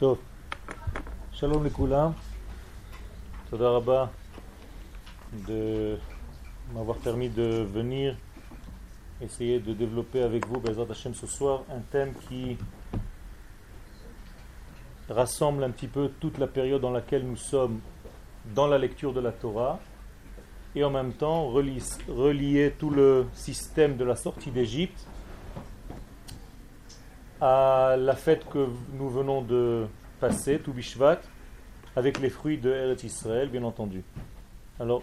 טוב, שלום לכולם, תודה רבה de m'avoir permis de venir essayer de développer avec vous, Bezrat Hashem, ce soir, un thème qui rassemble un petit peu toute la période dans laquelle nous sommes dans la lecture de la Torah et en même temps relier, tout le système de la sortie d'Égypte à la fête que nous venons de passer, tout Bishvat, avec les fruits de Eretz Israël, bien entendu. Alors,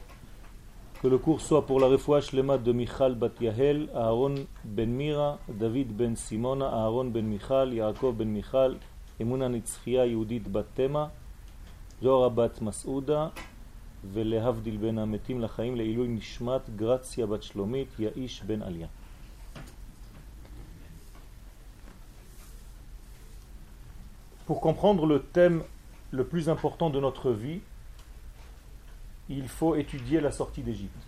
que le cours soit pour la refouach lema de Michal Bat Yahel, Aaron ben Mira, David ben Simona, Aaron ben Michal, Yaakov ben Michal, Emuna Nitzchia Yehudit Bat Tema, Zora Bat Masouda, ולהבדיל בין המתים לחיים לעילוי נשמת גרציה בת שלומית, יאיש בן עליה. Pour comprendre le thème le plus important de notre vie, il faut étudier la sortie d'Égypte.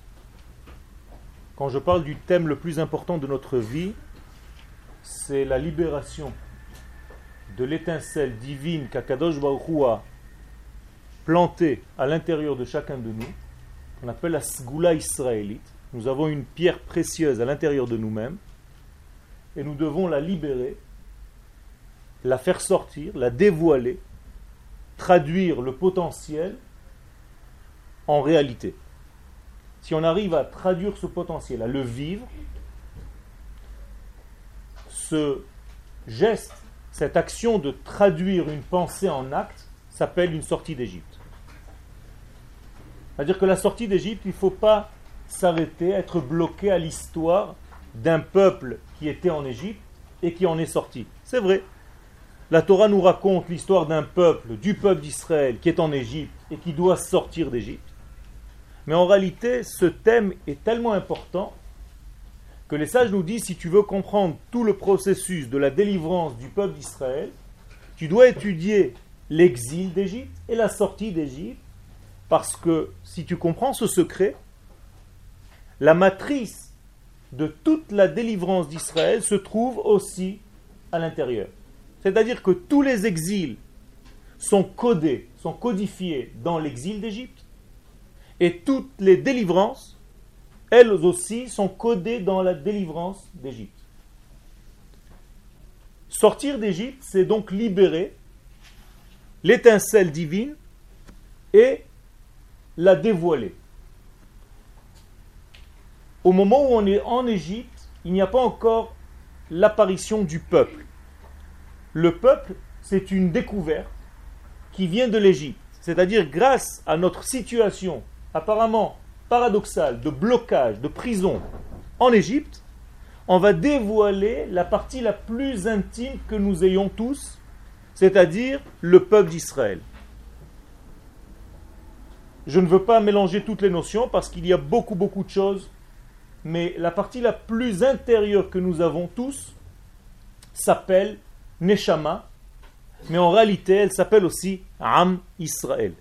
Quand je parle du thème le plus important de notre vie, c'est la libération de l'étincelle divine qu'Akadosh Baruch a plantée à l'intérieur de chacun de nous, qu'on appelle la Sgoula israélite. Nous avons une pierre précieuse à l'intérieur de nous-mêmes et nous devons la libérer la faire sortir, la dévoiler, traduire le potentiel en réalité. Si on arrive à traduire ce potentiel, à le vivre, ce geste, cette action de traduire une pensée en acte s'appelle une sortie d'Égypte. C'est-à-dire que la sortie d'Égypte, il ne faut pas s'arrêter, être bloqué à l'histoire d'un peuple qui était en Égypte et qui en est sorti. C'est vrai, la Torah nous raconte l'histoire d'un peuple, du peuple d'Israël, qui est en Égypte et qui doit sortir d'Égypte. Mais en réalité, ce thème est tellement important que les sages nous disent, si tu veux comprendre tout le processus de la délivrance du peuple d'Israël, tu dois étudier l'exil d'Égypte et la sortie d'Égypte, parce que si tu comprends ce secret, la matrice de toute la délivrance d'Israël se trouve aussi à l'intérieur. C'est-à-dire que tous les exils sont codés, sont codifiés dans l'exil d'Égypte, et toutes les délivrances, elles aussi, sont codées dans la délivrance d'Égypte. Sortir d'Égypte, c'est donc libérer l'étincelle divine et la dévoiler. Au moment où on est en Égypte, il n'y a pas encore l'apparition du peuple le peuple, c'est une découverte qui vient de l'Égypte. C'est-à-dire grâce à notre situation apparemment paradoxale de blocage, de prison en Égypte, on va dévoiler la partie la plus intime que nous ayons tous, c'est-à-dire le peuple d'Israël. Je ne veux pas mélanger toutes les notions parce qu'il y a beaucoup beaucoup de choses, mais la partie la plus intérieure que nous avons tous s'appelle Neshama, mais en réalité, elle s'appelle aussi Am Israël.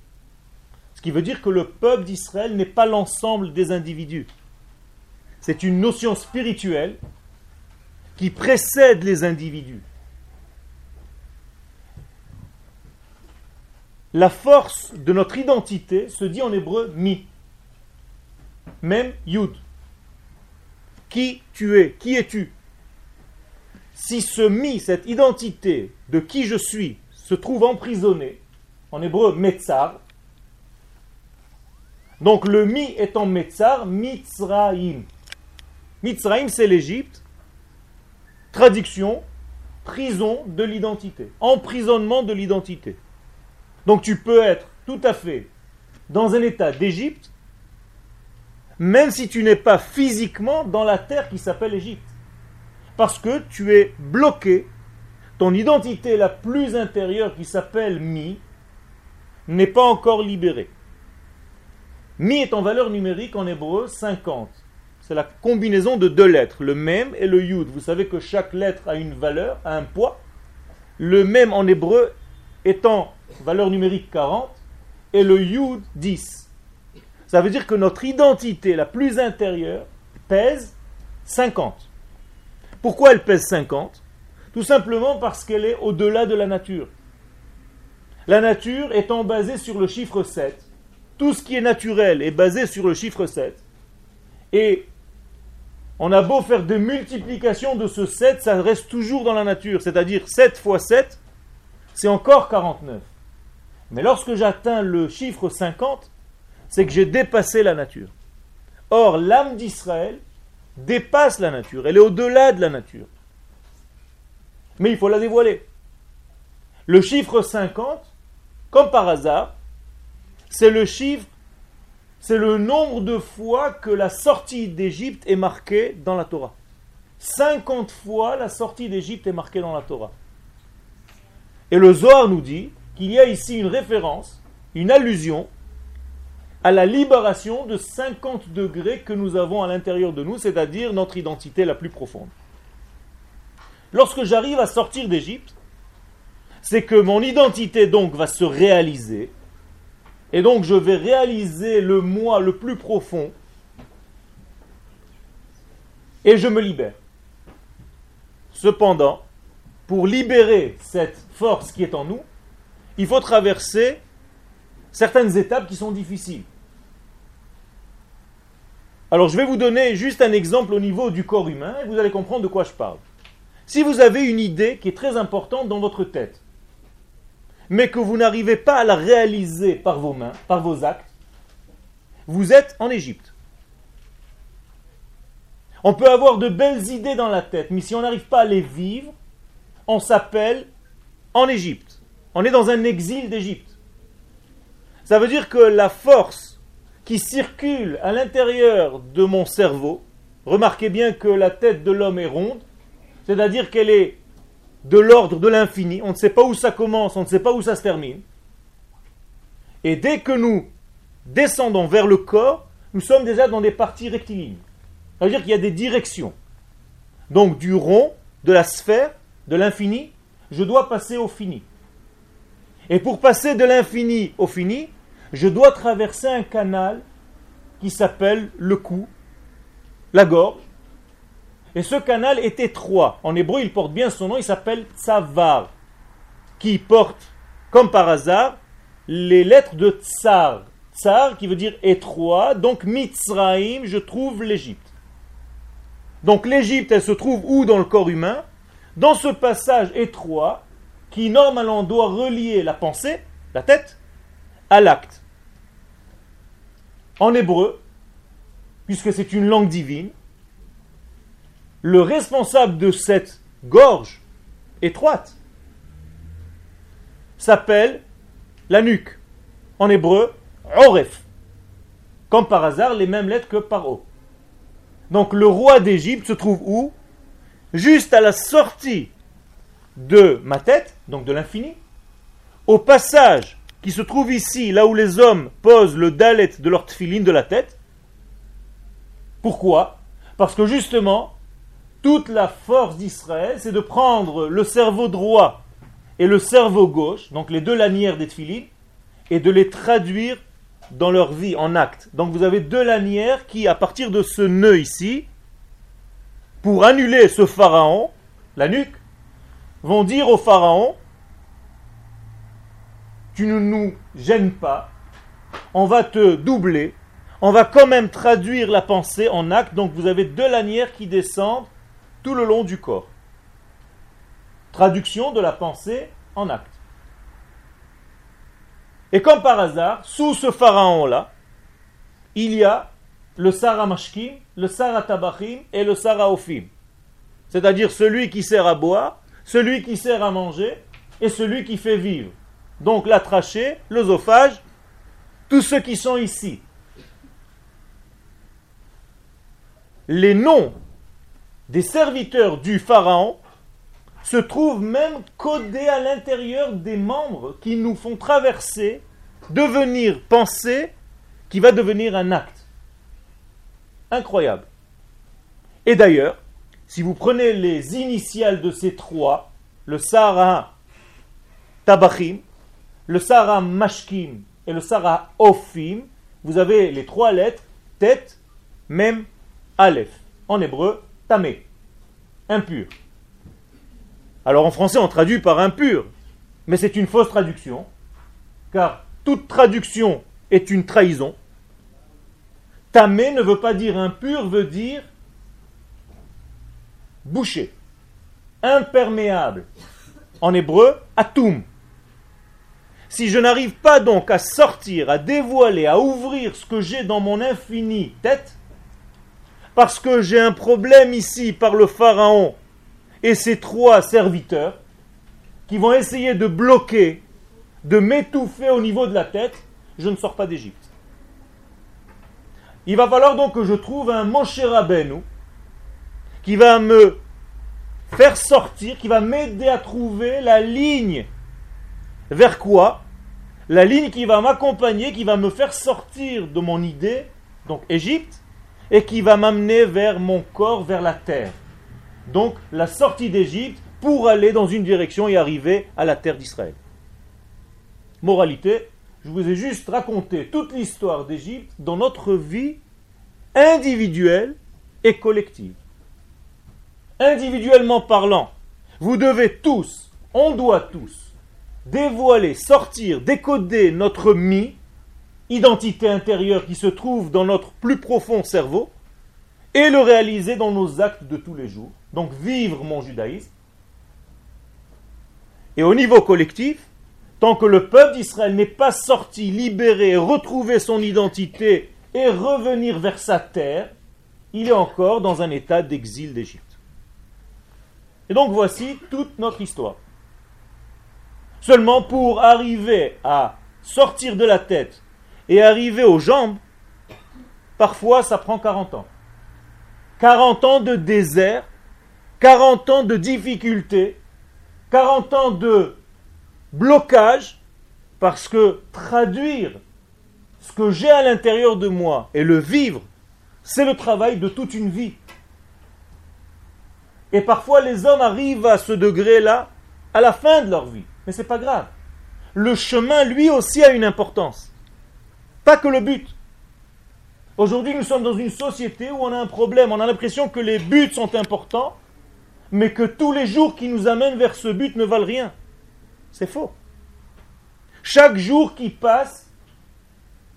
Ce qui veut dire que le peuple d'Israël n'est pas l'ensemble des individus. C'est une notion spirituelle qui précède les individus. La force de notre identité se dit en hébreu mi. Même yud. Qui tu es? Qui es-tu? Si ce mi, cette identité de qui je suis, se trouve emprisonné, en hébreu metzar, donc le mi étant metzar, mitzraim. Mitzraim, c'est l'Égypte. Traduction, prison de l'identité, emprisonnement de l'identité. Donc tu peux être tout à fait dans un état d'Égypte, même si tu n'es pas physiquement dans la terre qui s'appelle Égypte parce que tu es bloqué, ton identité la plus intérieure qui s'appelle Mi n'est pas encore libérée. Mi est en valeur numérique en hébreu 50. C'est la combinaison de deux lettres, le même et le yud. Vous savez que chaque lettre a une valeur, a un poids. Le même en hébreu étant valeur numérique 40 et le yud 10. Ça veut dire que notre identité la plus intérieure pèse 50. Pourquoi elle pèse 50 Tout simplement parce qu'elle est au-delà de la nature. La nature étant basée sur le chiffre 7, tout ce qui est naturel est basé sur le chiffre 7. Et on a beau faire des multiplications de ce 7, ça reste toujours dans la nature. C'est-à-dire 7 fois 7, c'est encore 49. Mais lorsque j'atteins le chiffre 50, c'est que j'ai dépassé la nature. Or, l'âme d'Israël dépasse la nature, elle est au-delà de la nature. Mais il faut la dévoiler. Le chiffre 50, comme par hasard, c'est le chiffre, c'est le nombre de fois que la sortie d'Égypte est marquée dans la Torah. 50 fois la sortie d'Égypte est marquée dans la Torah. Et le Zohar nous dit qu'il y a ici une référence, une allusion à la libération de 50 degrés que nous avons à l'intérieur de nous, c'est-à-dire notre identité la plus profonde. Lorsque j'arrive à sortir d'Égypte, c'est que mon identité donc va se réaliser, et donc je vais réaliser le moi le plus profond, et je me libère. Cependant, pour libérer cette force qui est en nous, il faut traverser certaines étapes qui sont difficiles. Alors je vais vous donner juste un exemple au niveau du corps humain et vous allez comprendre de quoi je parle. Si vous avez une idée qui est très importante dans votre tête, mais que vous n'arrivez pas à la réaliser par vos mains, par vos actes, vous êtes en Égypte. On peut avoir de belles idées dans la tête, mais si on n'arrive pas à les vivre, on s'appelle en Égypte. On est dans un exil d'Égypte. Ça veut dire que la force qui circule à l'intérieur de mon cerveau, remarquez bien que la tête de l'homme est ronde, c'est-à-dire qu'elle est de l'ordre de l'infini, on ne sait pas où ça commence, on ne sait pas où ça se termine. Et dès que nous descendons vers le corps, nous sommes déjà dans des parties rectilignes. Ça veut dire qu'il y a des directions. Donc du rond, de la sphère, de l'infini, je dois passer au fini. Et pour passer de l'infini au fini, je dois traverser un canal qui s'appelle le cou, la gorge. Et ce canal est étroit. En hébreu, il porte bien son nom, il s'appelle Tsavar, qui porte, comme par hasard, les lettres de Tsar. Tsar qui veut dire étroit, donc Mitzraïm, je trouve l'Égypte. Donc l'Égypte, elle se trouve où dans le corps humain? Dans ce passage étroit qui normalement doit relier la pensée, la tête, à l'acte. En hébreu, puisque c'est une langue divine, le responsable de cette gorge étroite s'appelle la nuque. En hébreu, Oref. Comme par hasard, les mêmes lettres que Paro. Donc le roi d'Égypte se trouve où? Juste à la sortie de ma tête, donc de l'infini, au passage qui se trouve ici, là où les hommes posent le dalet de leur tfiline de la tête. Pourquoi? Parce que justement, toute la force d'Israël, c'est de prendre le cerveau droit et le cerveau gauche, donc les deux lanières des tfilines, et de les traduire dans leur vie en actes. Donc vous avez deux lanières qui, à partir de ce nœud ici, pour annuler ce pharaon, la nuque, vont dire au pharaon tu ne nous gênes pas, on va te doubler, on va quand même traduire la pensée en acte, donc vous avez deux lanières qui descendent tout le long du corps. Traduction de la pensée en acte. Et comme par hasard, sous ce pharaon-là, il y a le Sarah Mashkim, le Sarah Tabachim et le Sarah Ophim. C'est-à-dire celui qui sert à boire, celui qui sert à manger et celui qui fait vivre. Donc la trachée, l'œsophage, tous ceux qui sont ici. Les noms des serviteurs du Pharaon se trouvent même codés à l'intérieur des membres qui nous font traverser, devenir pensée, qui va devenir un acte. Incroyable. Et d'ailleurs, si vous prenez les initiales de ces trois, le Sarah Tabachim, le Sarah Mashkim et le Sarah Ophim, vous avez les trois lettres, tête, même, Aleph. En hébreu, tamé, impur. Alors en français, on traduit par impur, mais c'est une fausse traduction, car toute traduction est une trahison. Tamé ne veut pas dire impur, veut dire bouché, imperméable. En hébreu, atum. Si je n'arrive pas donc à sortir, à dévoiler, à ouvrir ce que j'ai dans mon infinie tête, parce que j'ai un problème ici par le pharaon et ses trois serviteurs, qui vont essayer de bloquer, de m'étouffer au niveau de la tête, je ne sors pas d'Égypte. Il va falloir donc que je trouve un Moshe Rabbeinu qui va me faire sortir, qui va m'aider à trouver la ligne vers quoi La ligne qui va m'accompagner, qui va me faire sortir de mon idée, donc Égypte, et qui va m'amener vers mon corps, vers la terre. Donc la sortie d'Égypte pour aller dans une direction et arriver à la terre d'Israël. Moralité, je vous ai juste raconté toute l'histoire d'Égypte dans notre vie individuelle et collective. Individuellement parlant, vous devez tous, on doit tous, dévoiler, sortir, décoder notre mi, identité intérieure qui se trouve dans notre plus profond cerveau, et le réaliser dans nos actes de tous les jours. Donc vivre mon judaïsme. Et au niveau collectif, tant que le peuple d'Israël n'est pas sorti, libéré, retrouver son identité et revenir vers sa terre, il est encore dans un état d'exil d'Égypte. Et donc voici toute notre histoire. Seulement pour arriver à sortir de la tête et arriver aux jambes, parfois ça prend 40 ans. 40 ans de désert, 40 ans de difficultés, 40 ans de blocage, parce que traduire ce que j'ai à l'intérieur de moi et le vivre, c'est le travail de toute une vie. Et parfois les hommes arrivent à ce degré-là à la fin de leur vie. Mais ce n'est pas grave. Le chemin, lui aussi, a une importance. Pas que le but. Aujourd'hui, nous sommes dans une société où on a un problème. On a l'impression que les buts sont importants, mais que tous les jours qui nous amènent vers ce but ne valent rien. C'est faux. Chaque jour qui passe,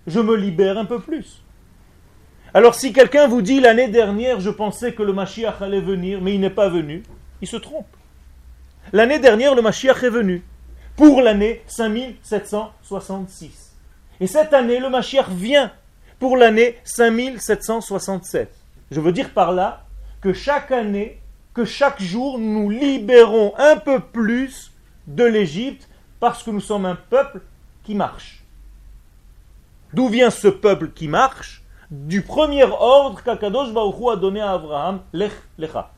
je me libère un peu plus. Alors si quelqu'un vous dit l'année dernière, je pensais que le Mashiach allait venir, mais il n'est pas venu, il se trompe. L'année dernière, le Mashiach est venu, pour l'année 5766. Et cette année, le Mashiach vient, pour l'année 5767. Je veux dire par là que chaque année, que chaque jour, nous libérons un peu plus de l'Égypte, parce que nous sommes un peuple qui marche. D'où vient ce peuple qui marche? Du premier ordre qu'Akadosh Baruch a donné à Abraham, Lech Lecha,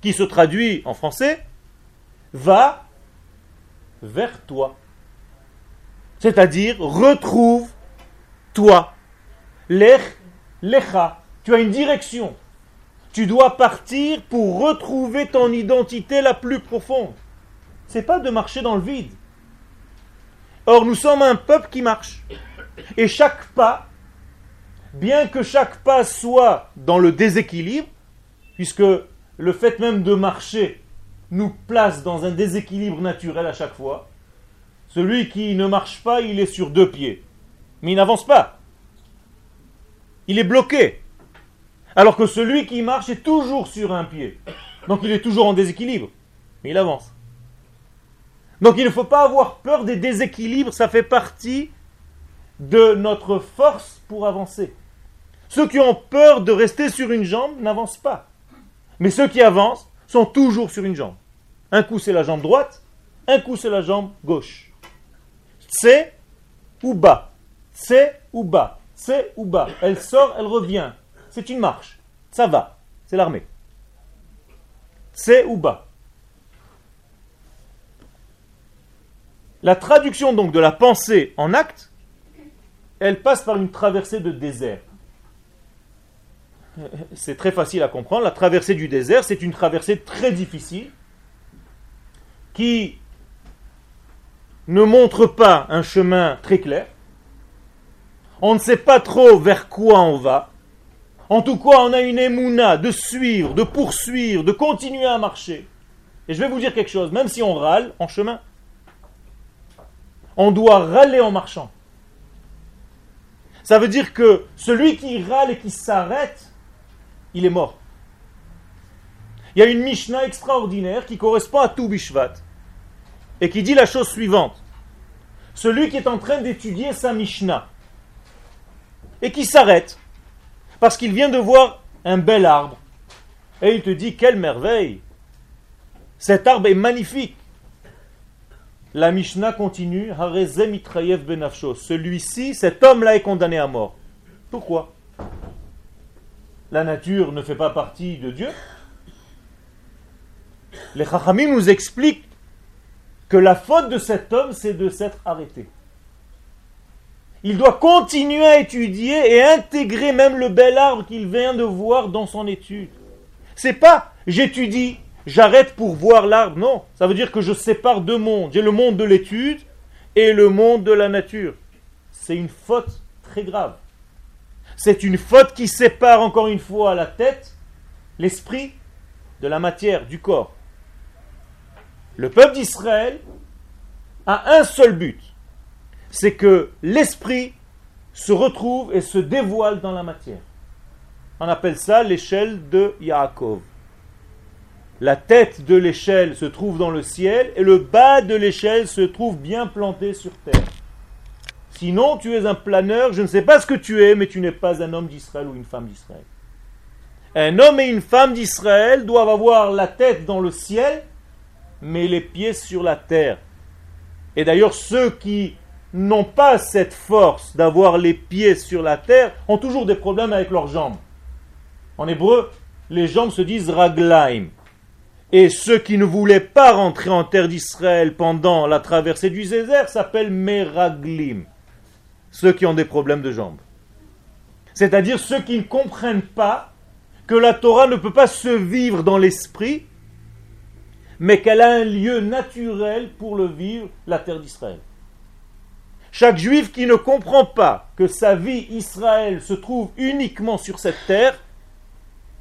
qui se traduit en français, va vers toi. C'est-à-dire, retrouve toi. Lech Lecha. Tu as une direction. Tu dois partir pour retrouver ton identité la plus profonde. C'est pas de marcher dans le vide. Or, nous sommes un peuple qui marche. Et chaque pas bien que chaque pas soit dans le déséquilibre, puisque le fait même de marcher nous place dans un déséquilibre naturel à chaque fois, celui qui ne marche pas, il est sur deux pieds, mais il n'avance pas. Il est bloqué. Alors que celui qui marche est toujours sur un pied. Donc il est toujours en déséquilibre, mais il avance. Donc il ne faut pas avoir peur des déséquilibres, ça fait partie de notre force pour avancer. Ceux qui ont peur de rester sur une jambe n'avancent pas. Mais ceux qui avancent sont toujours sur une jambe. Un coup c'est la jambe droite, un coup c'est la jambe gauche. C'est ou bas. C'est ou bas. C'est ou bas. Elle sort, elle revient. C'est une marche. Ça va. C'est l'armée. C'est ou bas. La traduction donc de la pensée en acte, elle passe par une traversée de désert c'est très facile à comprendre. La traversée du désert, c'est une traversée très difficile qui ne montre pas un chemin très clair. On ne sait pas trop vers quoi on va. En tout cas, on a une émouna de suivre, de poursuivre, de continuer à marcher. Et je vais vous dire quelque chose, même si on râle en chemin. on doit râler en marchant. Ça veut dire que celui qui râle et qui s'arrête, il est mort. Il y a une Mishnah extraordinaire qui correspond à tout Bishvat et qui dit la chose suivante. Celui qui est en train d'étudier sa Mishnah et qui s'arrête parce qu'il vient de voir un bel arbre et il te dit quelle merveille cet arbre est magnifique la Mishnah continue benafsho. Celui-ci, cet homme-là est condamné à mort. Pourquoi? La nature ne fait pas partie de Dieu. Les Chachamim nous expliquent que la faute de cet homme, c'est de s'être arrêté. Il doit continuer à étudier et intégrer même le bel arbre qu'il vient de voir dans son étude. C'est pas j'étudie, j'arrête pour voir l'arbre. Non, ça veut dire que je sépare deux mondes. J'ai le monde de l'étude et le monde de la nature. C'est une faute très grave. C'est une faute qui sépare encore une fois la tête, l'esprit, de la matière, du corps. Le peuple d'Israël a un seul but, c'est que l'esprit se retrouve et se dévoile dans la matière. On appelle ça l'échelle de Yaakov. La tête de l'échelle se trouve dans le ciel et le bas de l'échelle se trouve bien planté sur terre. Sinon, tu es un planeur, je ne sais pas ce que tu es, mais tu n'es pas un homme d'Israël ou une femme d'Israël. Un homme et une femme d'Israël doivent avoir la tête dans le ciel, mais les pieds sur la terre. Et d'ailleurs, ceux qui n'ont pas cette force d'avoir les pieds sur la terre ont toujours des problèmes avec leurs jambes. En hébreu, les jambes se disent raglaim. Et ceux qui ne voulaient pas rentrer en terre d'Israël pendant la traversée du désert s'appellent Meraglim. Ceux qui ont des problèmes de jambes. C'est-à-dire ceux qui ne comprennent pas que la Torah ne peut pas se vivre dans l'esprit, mais qu'elle a un lieu naturel pour le vivre, la terre d'Israël. Chaque juif qui ne comprend pas que sa vie Israël se trouve uniquement sur cette terre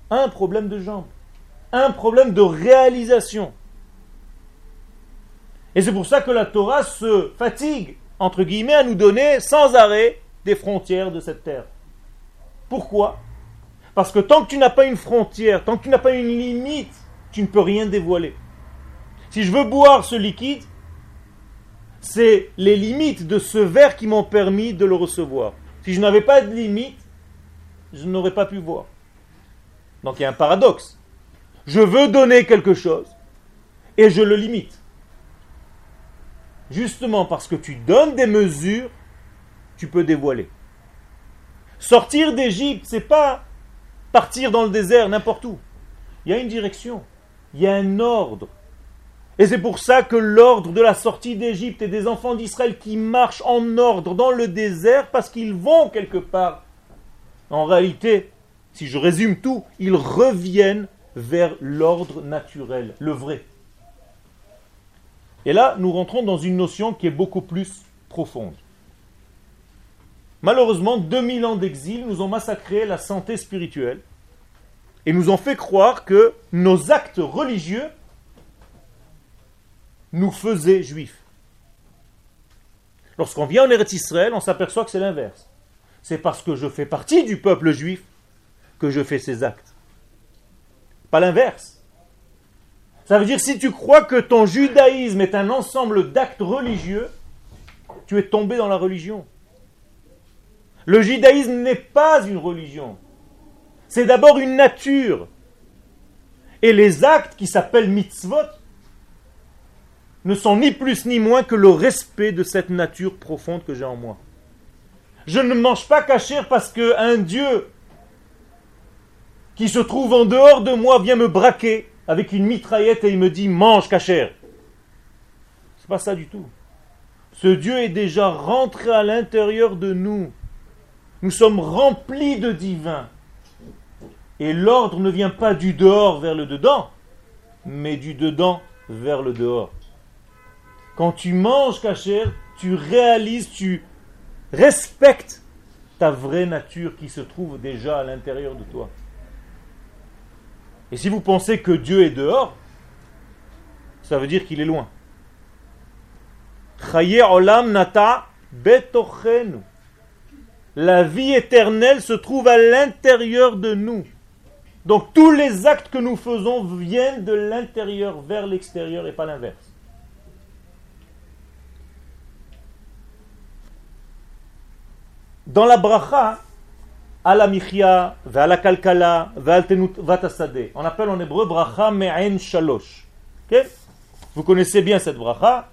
a un problème de jambes un problème de réalisation. Et c'est pour ça que la Torah se fatigue, entre guillemets, à nous donner sans arrêt des frontières de cette terre. Pourquoi? Parce que tant que tu n'as pas une frontière, tant que tu n'as pas une limite, tu ne peux rien dévoiler. Si je veux boire ce liquide, c'est les limites de ce verre qui m'ont permis de le recevoir. Si je n'avais pas de limite, je n'aurais pas pu boire. Donc il y a un paradoxe je veux donner quelque chose et je le limite. Justement parce que tu donnes des mesures, tu peux dévoiler. Sortir d'Égypte, c'est pas partir dans le désert n'importe où. Il y a une direction, il y a un ordre. Et c'est pour ça que l'ordre de la sortie d'Égypte et des enfants d'Israël qui marchent en ordre dans le désert parce qu'ils vont quelque part. En réalité, si je résume tout, ils reviennent vers l'ordre naturel, le vrai. Et là, nous rentrons dans une notion qui est beaucoup plus profonde. Malheureusement, 2000 ans d'exil nous ont massacré la santé spirituelle et nous ont fait croire que nos actes religieux nous faisaient juifs. Lorsqu'on vient en Eretz Israël, on s'aperçoit que c'est l'inverse. C'est parce que je fais partie du peuple juif que je fais ces actes pas l'inverse. Ça veut dire si tu crois que ton judaïsme est un ensemble d'actes religieux, tu es tombé dans la religion. Le judaïsme n'est pas une religion. C'est d'abord une nature. Et les actes qui s'appellent mitzvot ne sont ni plus ni moins que le respect de cette nature profonde que j'ai en moi. Je ne mange pas cachère parce qu'un Dieu qui se trouve en dehors de moi vient me braquer avec une mitraillette et il me dit mange cachère. C'est pas ça du tout. Ce Dieu est déjà rentré à l'intérieur de nous. Nous sommes remplis de divin. Et l'ordre ne vient pas du dehors vers le dedans, mais du dedans vers le dehors. Quand tu manges cachère, tu réalises, tu respectes ta vraie nature qui se trouve déjà à l'intérieur de toi. Et si vous pensez que Dieu est dehors, ça veut dire qu'il est loin. Olam nata betochenu. La vie éternelle se trouve à l'intérieur de nous. Donc tous les actes que nous faisons viennent de l'intérieur vers l'extérieur et pas l'inverse. Dans la bracha, à la michia, à la kalkala, on appelle en hébreu bracha me'en shalosh. Vous connaissez bien cette bracha,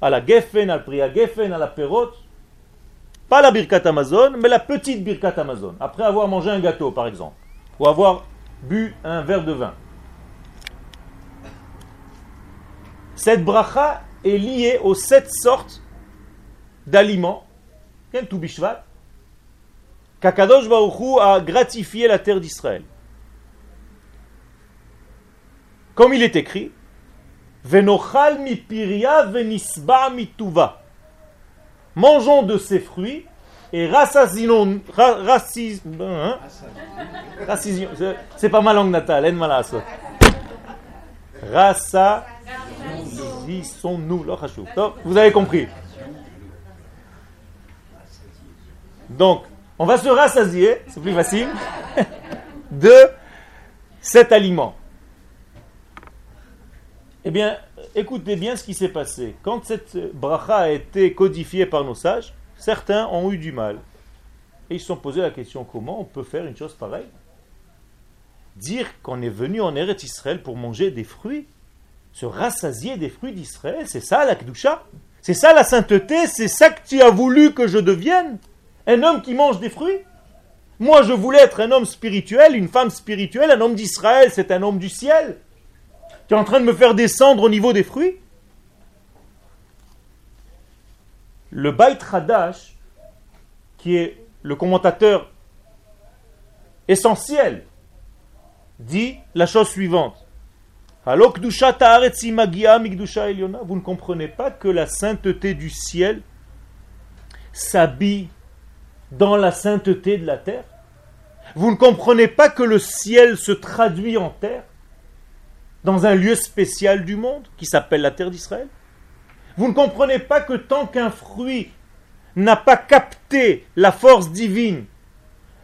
à la geffen, à la priya geffen, à la perot. Pas la birkat Amazon, mais la petite birkat Amazon. Après avoir mangé un gâteau, par exemple, ou avoir bu un verre de vin. Cette bracha est liée aux sept sortes d'aliments, tout bishvat, qu'Akadosh Baruch a gratifié la terre d'Israël. Comme il est écrit, Venochal mi piria venisba mituva. Mangeons de ses fruits et rassasinon, racis, hein? c'est pas ma langue natale, en malasso. Rassasissons-nous, vous avez compris. Donc, on va se rassasier, c'est plus facile, de cet aliment. Eh bien, écoutez bien ce qui s'est passé. Quand cette bracha a été codifiée par nos sages, certains ont eu du mal. Et ils se sont posé la question comment on peut faire une chose pareille? Dire qu'on est venu en Eretz Israël pour manger des fruits, se rassasier des fruits d'Israël, c'est ça la Kdusha? C'est ça la sainteté C'est ça que tu as voulu que je devienne? Un homme qui mange des fruits? Moi je voulais être un homme spirituel, une femme spirituelle, un homme d'Israël, c'est un homme du ciel. Tu es en train de me faire descendre au niveau des fruits Le Bait Hadash, qui est le commentateur essentiel, dit la chose suivante. Vous ne comprenez pas que la sainteté du ciel s'habille dans la sainteté de la terre Vous ne comprenez pas que le ciel se traduit en terre dans un lieu spécial du monde qui s'appelle la terre d'Israël Vous ne comprenez pas que tant qu'un fruit n'a pas capté la force divine,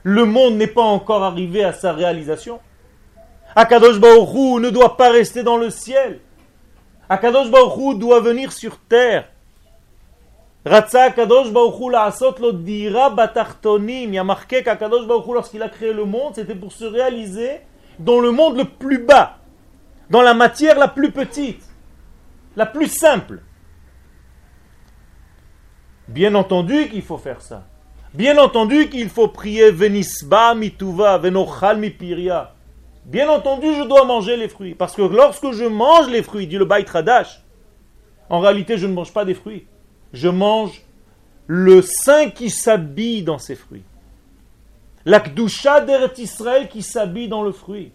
le monde n'est pas encore arrivé à sa réalisation Akadosh Baruch ne doit pas rester dans le ciel. Akadosh Baruch doit venir sur terre. Ratsa Akadosh Baruch la asot lo dira batartonim. Il a marqué qu'Akadosh Baruch lorsqu'il a créé le monde, c'était pour se réaliser dans le monde le plus bas dans la matière la plus petite, la plus simple. Bien entendu qu'il faut faire ça. Bien entendu qu'il faut prier Venisba mituva, venochal mipiria. Bien entendu, je dois manger les fruits. Parce que lorsque je mange les fruits, dit le Bait Radash, en réalité, je ne mange pas des fruits. Je mange le sein qui s'habille dans ces fruits. L'akdusha d'Eret Israël qui s'habille dans le fruit.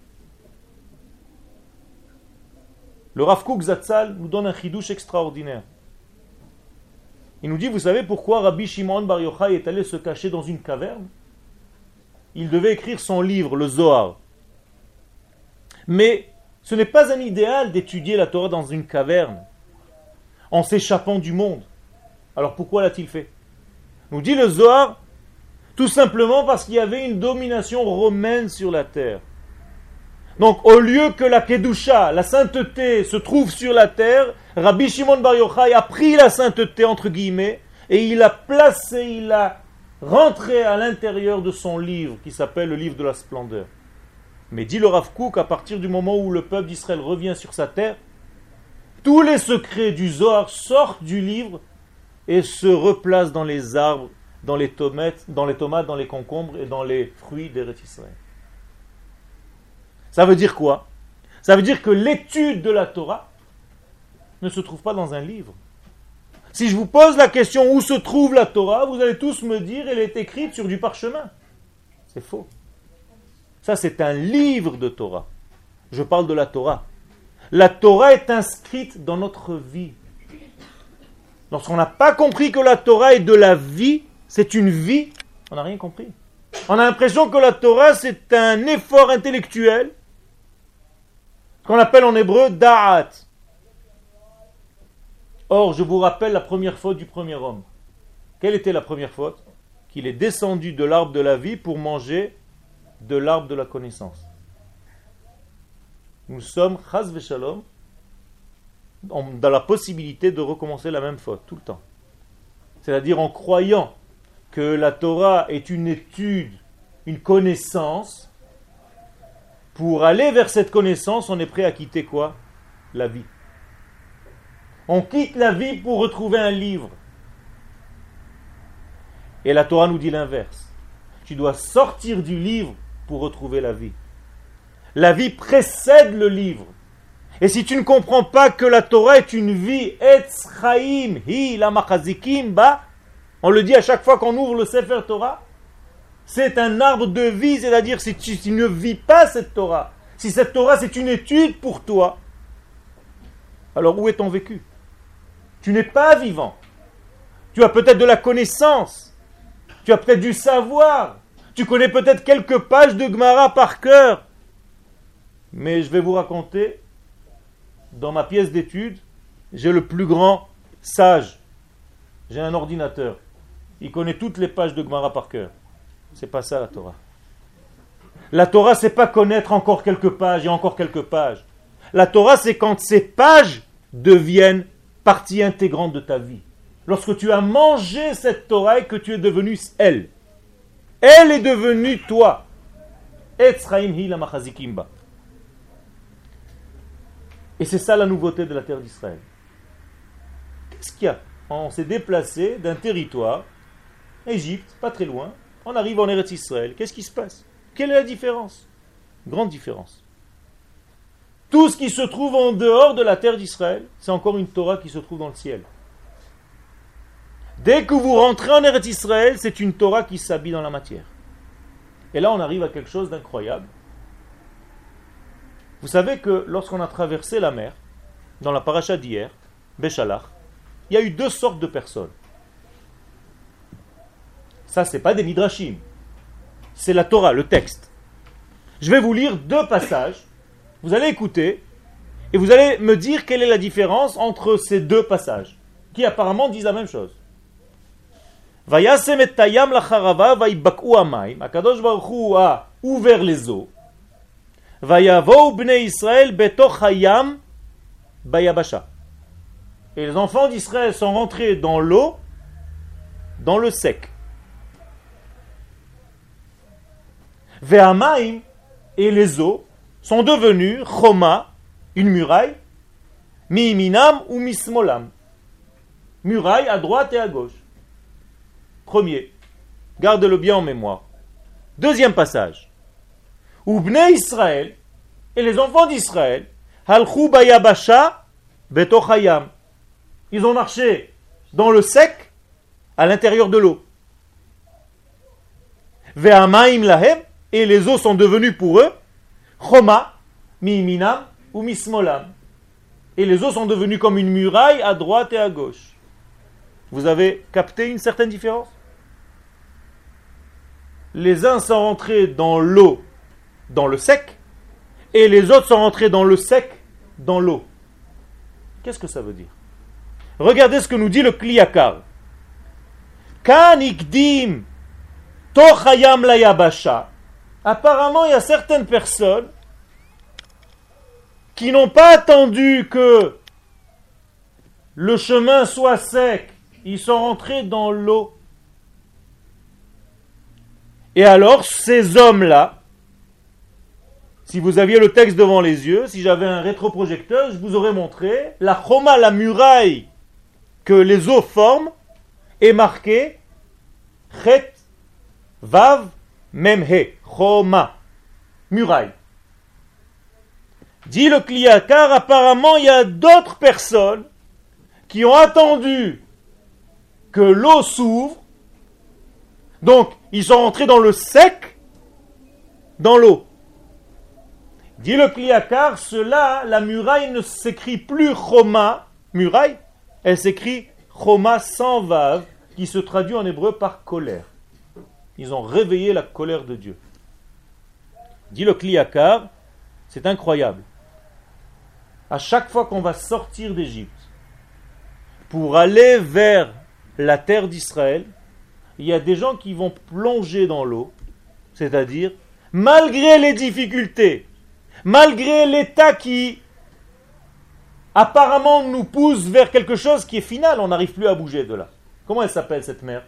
Le Rav Kook Zatzal nous donne un chidouche extraordinaire. Il nous dit, vous savez pourquoi Rabbi Shimon Bar Yochai est allé se cacher dans une caverne? Il devait écrire son livre, le Zohar. Mais ce n'est pas un idéal d'étudier la Torah dans une caverne, en s'échappant du monde. Alors pourquoi l'a-t-il fait? Nous dit le Zohar, tout simplement parce qu'il y avait une domination romaine sur la terre. Donc, au lieu que la Kedusha, la sainteté, se trouve sur la terre, Rabbi Shimon Bar Yochai a pris la sainteté, entre guillemets, et il a placé, il a rentré à l'intérieur de son livre, qui s'appelle le livre de la splendeur. Mais dit le Rav Kook, à partir du moment où le peuple d'Israël revient sur sa terre, tous les secrets du Zohar sortent du livre et se replacent dans les arbres, dans les tomates, dans les, tomates, dans les concombres et dans les fruits des Israël. Ça veut dire quoi? Ça veut dire que l'étude de la Torah ne se trouve pas dans un livre. Si je vous pose la question où se trouve la Torah, vous allez tous me dire elle est écrite sur du parchemin. C'est faux. Ça, c'est un livre de Torah. Je parle de la Torah. La Torah est inscrite dans notre vie. Lorsqu'on n'a pas compris que la Torah est de la vie, c'est une vie, on n'a rien compris. On a l'impression que la Torah, c'est un effort intellectuel qu'on appelle en hébreu da'at. Or, je vous rappelle la première faute du premier homme. Quelle était la première faute? Qu'il est descendu de l'arbre de la vie pour manger de l'arbre de la connaissance. Nous sommes, chas shalom, dans la possibilité de recommencer la même faute tout le temps. C'est-à-dire en croyant que la Torah est une étude, une connaissance, pour aller vers cette connaissance, on est prêt à quitter quoi? La vie. On quitte la vie pour retrouver un livre. Et la Torah nous dit l'inverse. Tu dois sortir du livre pour retrouver la vie. La vie précède le livre. Et si tu ne comprends pas que la Torah est une vie, hi la ba, on le dit à chaque fois qu'on ouvre le Sefer Torah, c'est un arbre de vie, c'est-à-dire si tu, ne vis pas cette Torah, si cette Torah c'est une étude pour toi, alors où est ton vécu? Tu n'es pas vivant. Tu as peut-être de la connaissance, tu as peut-être du savoir, tu connais peut-être quelques pages de Gemara par cœur, mais je vais vous raconter dans ma pièce d'étude, j'ai le plus grand sage. J'ai un ordinateur. Il connaît toutes les pages de Gemara par cœur. C'est pas ça la Torah. La Torah, c'est pas connaître encore quelques pages et encore quelques pages. La Torah, c'est quand ces pages deviennent partie intégrante de ta vie. Lorsque tu as mangé cette Torah et que tu es devenu elle. Elle est devenue toi. hi la et c'est ça la nouveauté de la terre d'Israël. Qu'est-ce qu'il y a? On s'est déplacé d'un territoire, Égypte, pas très loin, on arrive en Eretz Israël. Qu'est-ce qui se passe? Quelle est la différence? Grande différence. Tout ce qui se trouve en dehors de la terre d'Israël, c'est encore une Torah qui se trouve dans le ciel. Dès que vous rentrez en Eretz Israël, c'est une Torah qui s'habille dans la matière. Et là, on arrive à quelque chose d'incroyable. Vous savez que lorsqu'on a traversé la mer, dans la paracha d'hier, Béchalach, il y a eu deux sortes de personnes. Ça, c'est pas des midrashim. C'est la Torah, le texte. Je vais vous lire deux passages. Vous allez écouter et vous allez me dire quelle est la différence entre ces deux passages, qui apparemment disent la même chose. Vayasem vaibaku amaim. Akadosh a ouvert les eaux. Israël bayabasha. Et les enfants d'Israël sont rentrés dans l'eau, dans le sec. Ve'amaim et les eaux sont devenus choma, une muraille, miminam ou mismolam. Muraille à droite et à gauche. Premier. Garde-le bien en mémoire. Deuxième passage. Ubne Israël, et les enfants d'Israël, halchou bayabasha betochayam. Ils ont marché dans le sec, à l'intérieur de l'eau. Ve'amaim lahem, et les eaux sont devenues pour eux, choma, miminam ou mismolam. Et les eaux sont devenues comme une muraille à droite et à gauche. Vous avez capté une certaine différence? Les uns sont rentrés dans l'eau dans le sec, et les autres sont rentrés dans le sec, dans l'eau. Qu'est-ce que ça veut dire? Regardez ce que nous dit le Kliyakar. Kanikdim tochayam layabasha. Apparemment, il y a certaines personnes qui n'ont pas attendu que le chemin soit sec. Ils sont rentrés dans l'eau. Et alors, ces hommes-là, si vous aviez le texte devant les yeux, si j'avais un rétroprojecteur, je vous aurais montré la choma, la muraille que les eaux forment, est marquée chet, vav, memhe, choma, muraille. Dit le client, car apparemment il y a d'autres personnes qui ont attendu que l'eau s'ouvre, donc ils sont entrés dans le sec, dans l'eau. Dit le Kliakar, cela, la muraille ne s'écrit plus Choma, muraille, elle s'écrit Choma sans vav, qui se traduit en hébreu par colère. Ils ont réveillé la colère de Dieu. Dit le Kliakar, c'est incroyable. À chaque fois qu'on va sortir d'Égypte, pour aller vers la terre d'Israël, il y a des gens qui vont plonger dans l'eau, c'est-à-dire, malgré les difficultés, malgré l'état qui apparemment nous pousse vers quelque chose qui est final, on n'arrive plus à bouger de là. Comment elle s'appelle cette mer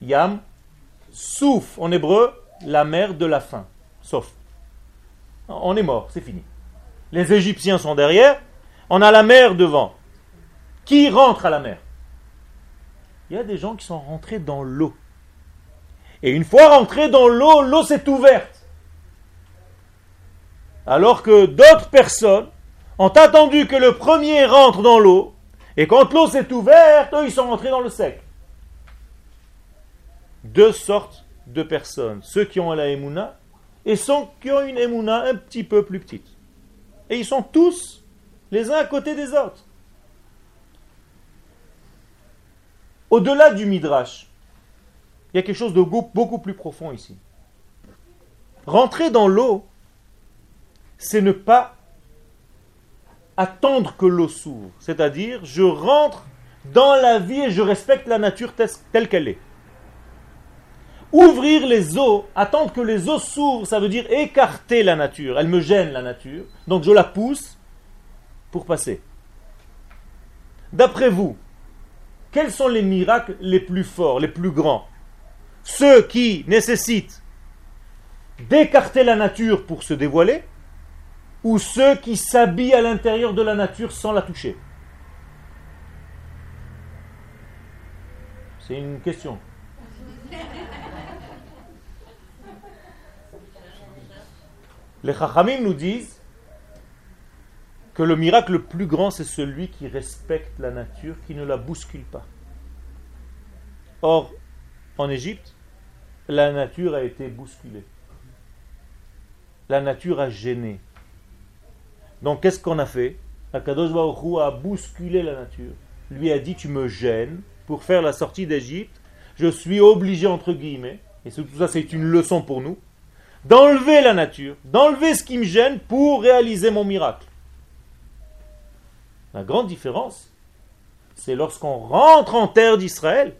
Yam, Souf en hébreu, la mer de la faim. Sauf. On est mort, c'est fini. Les Égyptiens sont derrière, on a la mer devant. Qui rentre à la mer? Il y a des gens qui sont rentrés dans l'eau. Et une fois rentrés dans l'eau, l'eau s'est ouverte. Alors que d'autres personnes ont attendu que le premier rentre dans l'eau, et quand l'eau s'est ouverte, eux, ils sont rentrés dans le sec. Deux sortes de personnes, ceux qui ont la émouna et ceux qui ont une émouna un petit peu plus petite. Et ils sont tous les uns à côté des autres. Au-delà du midrash, il y a quelque chose de beaucoup plus profond ici. Rentrer dans l'eau, c'est ne pas attendre que l'eau s'ouvre. C'est-à-dire, je rentre dans la vie et je respecte la nature telle qu'elle est. Ouvrir les eaux, attendre que les eaux s'ouvrent, ça veut dire écarter la nature. Elle me gêne la nature, donc je la pousse pour passer. D'après vous, quels sont les miracles les plus forts, les plus grands? Ceux qui nécessitent d'écarter la nature pour se dévoiler ou ceux qui s'habillent à l'intérieur de la nature sans la toucher C'est une question. Les Chachamim nous disent que le miracle le plus grand, c'est celui qui respecte la nature, qui ne la bouscule pas. Or, en Égypte, la nature a été bousculée. La nature a gêné. Donc, qu'est-ce qu'on a fait? Akadosh Baruch a bousculé la nature. Lui a dit Tu me gênes pour faire la sortie d'Égypte. Je suis obligé, entre guillemets, et tout ça, c'est une leçon pour nous, d'enlever la nature, d'enlever ce qui me gêne pour réaliser mon miracle. La grande différence, c'est lorsqu'on rentre en terre d'Israël,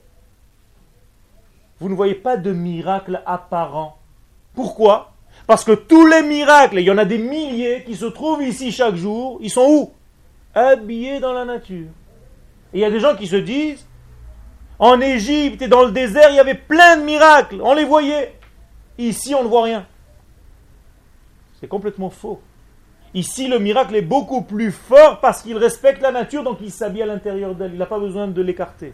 vous ne voyez pas de miracle apparent. Pourquoi? Parce que tous les miracles, il y en a des milliers qui se trouvent ici chaque jour, ils sont où? Habillés dans la nature. Et il y a des gens qui se disent, en Égypte et dans le désert, il y avait plein de miracles, on les voyait. Ici, on ne voit rien. C'est complètement faux. Ici, le miracle est beaucoup plus fort parce qu'il respecte la nature, donc il s'habille à l'intérieur d'elle. Il n'a pas besoin de l'écarter.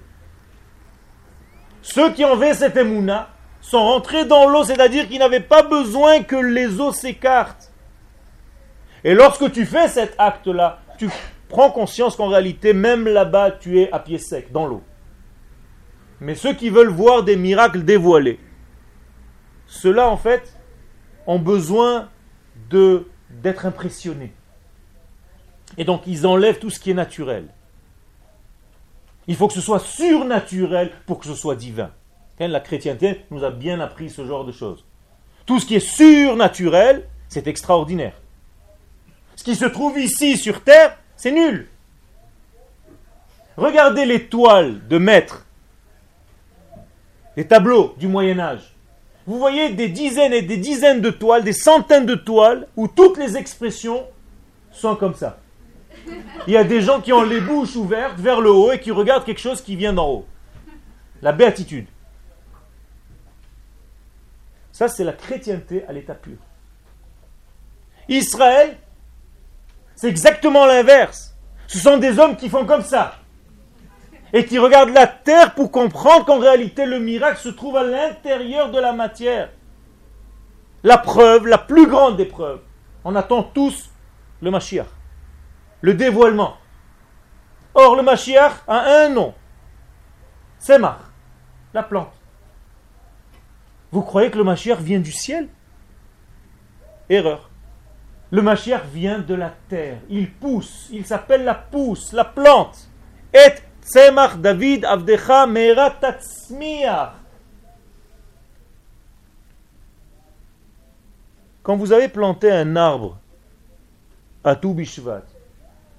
Ceux qui ont fait cette émouna sont rentrés dans l'eau, c'est-à-dire qu'ils n'avaient pas besoin que les eaux s'écartent. Et lorsque tu fais cet acte-là, tu prends conscience qu'en réalité, même là-bas, tu es à pied sec, dans l'eau. Mais ceux qui veulent voir des miracles dévoilés, ceux-là, en fait, ont besoin d'être impressionnés. Et donc, ils enlèvent tout ce qui est naturel. Il faut que ce soit surnaturel pour que ce soit divin. La chrétienté nous a bien appris ce genre de choses. Tout ce qui est surnaturel, c'est extraordinaire. Ce qui se trouve ici sur terre, c'est nul. Regardez les toiles de maître, les tableaux du Moyen Âge. Vous voyez des dizaines et des dizaines de toiles, des centaines de toiles, où toutes les expressions sont comme ça. Il y a des gens qui ont les bouches ouvertes vers le haut et qui regardent quelque chose qui vient d'en haut. La béatitude. Ça, c'est la chrétienté à l'état pur. Israël, c'est exactement l'inverse. Ce sont des hommes qui font comme ça et qui regarde la terre pour comprendre qu'en réalité le miracle se trouve à l'intérieur de la matière. La preuve, la plus grande des preuves, on attend tous le Mashiach, le dévoilement. Or, le Mashiach a un nom, Semach, la plante. Vous croyez que le Mashiach vient du ciel? Erreur. Le Mashiach vient de la terre. Il pousse. Il s'appelle la pousse, la plante. Et David Avdecha Quand vous avez planté un arbre à Toubishvat,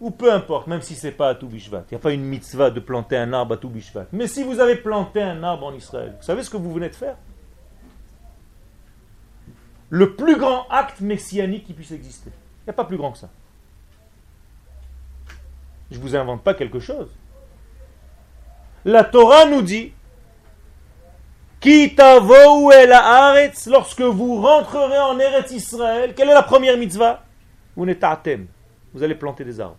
ou peu importe, même si ce n'est pas à Toubishvat. Il n'y a pas une mitzvah de planter un arbre à Toubishvat. Mais si vous avez planté un arbre en Israël, vous savez ce que vous venez de faire? Le plus grand acte messianique qui puisse exister. Il n'y a pas plus grand que ça. Je ne vous invente pas quelque chose. La Torah nous dit lorsque vous rentrerez en Eretz Israël, quelle est la première mitzvah? Vous Vous allez planter des arbres.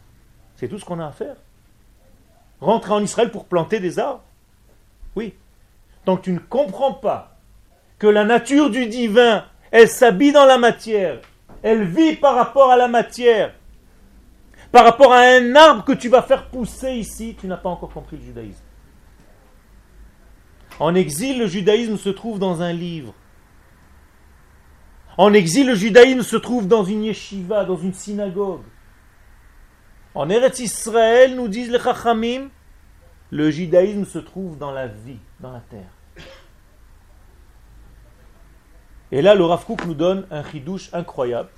C'est tout ce qu'on a à faire. Rentrer en Israël pour planter des arbres? Oui. Donc tu ne comprends pas que la nature du divin, elle s'habille dans la matière, elle vit par rapport à la matière, par rapport à un arbre que tu vas faire pousser ici, tu n'as pas encore compris le judaïsme. En exil, le judaïsme se trouve dans un livre. En exil, le judaïsme se trouve dans une yeshiva, dans une synagogue. En Eretz Israël, nous disent les Chachamim, le judaïsme se trouve dans la vie, dans la terre. Et là, le Rav nous donne un chidouche incroyable,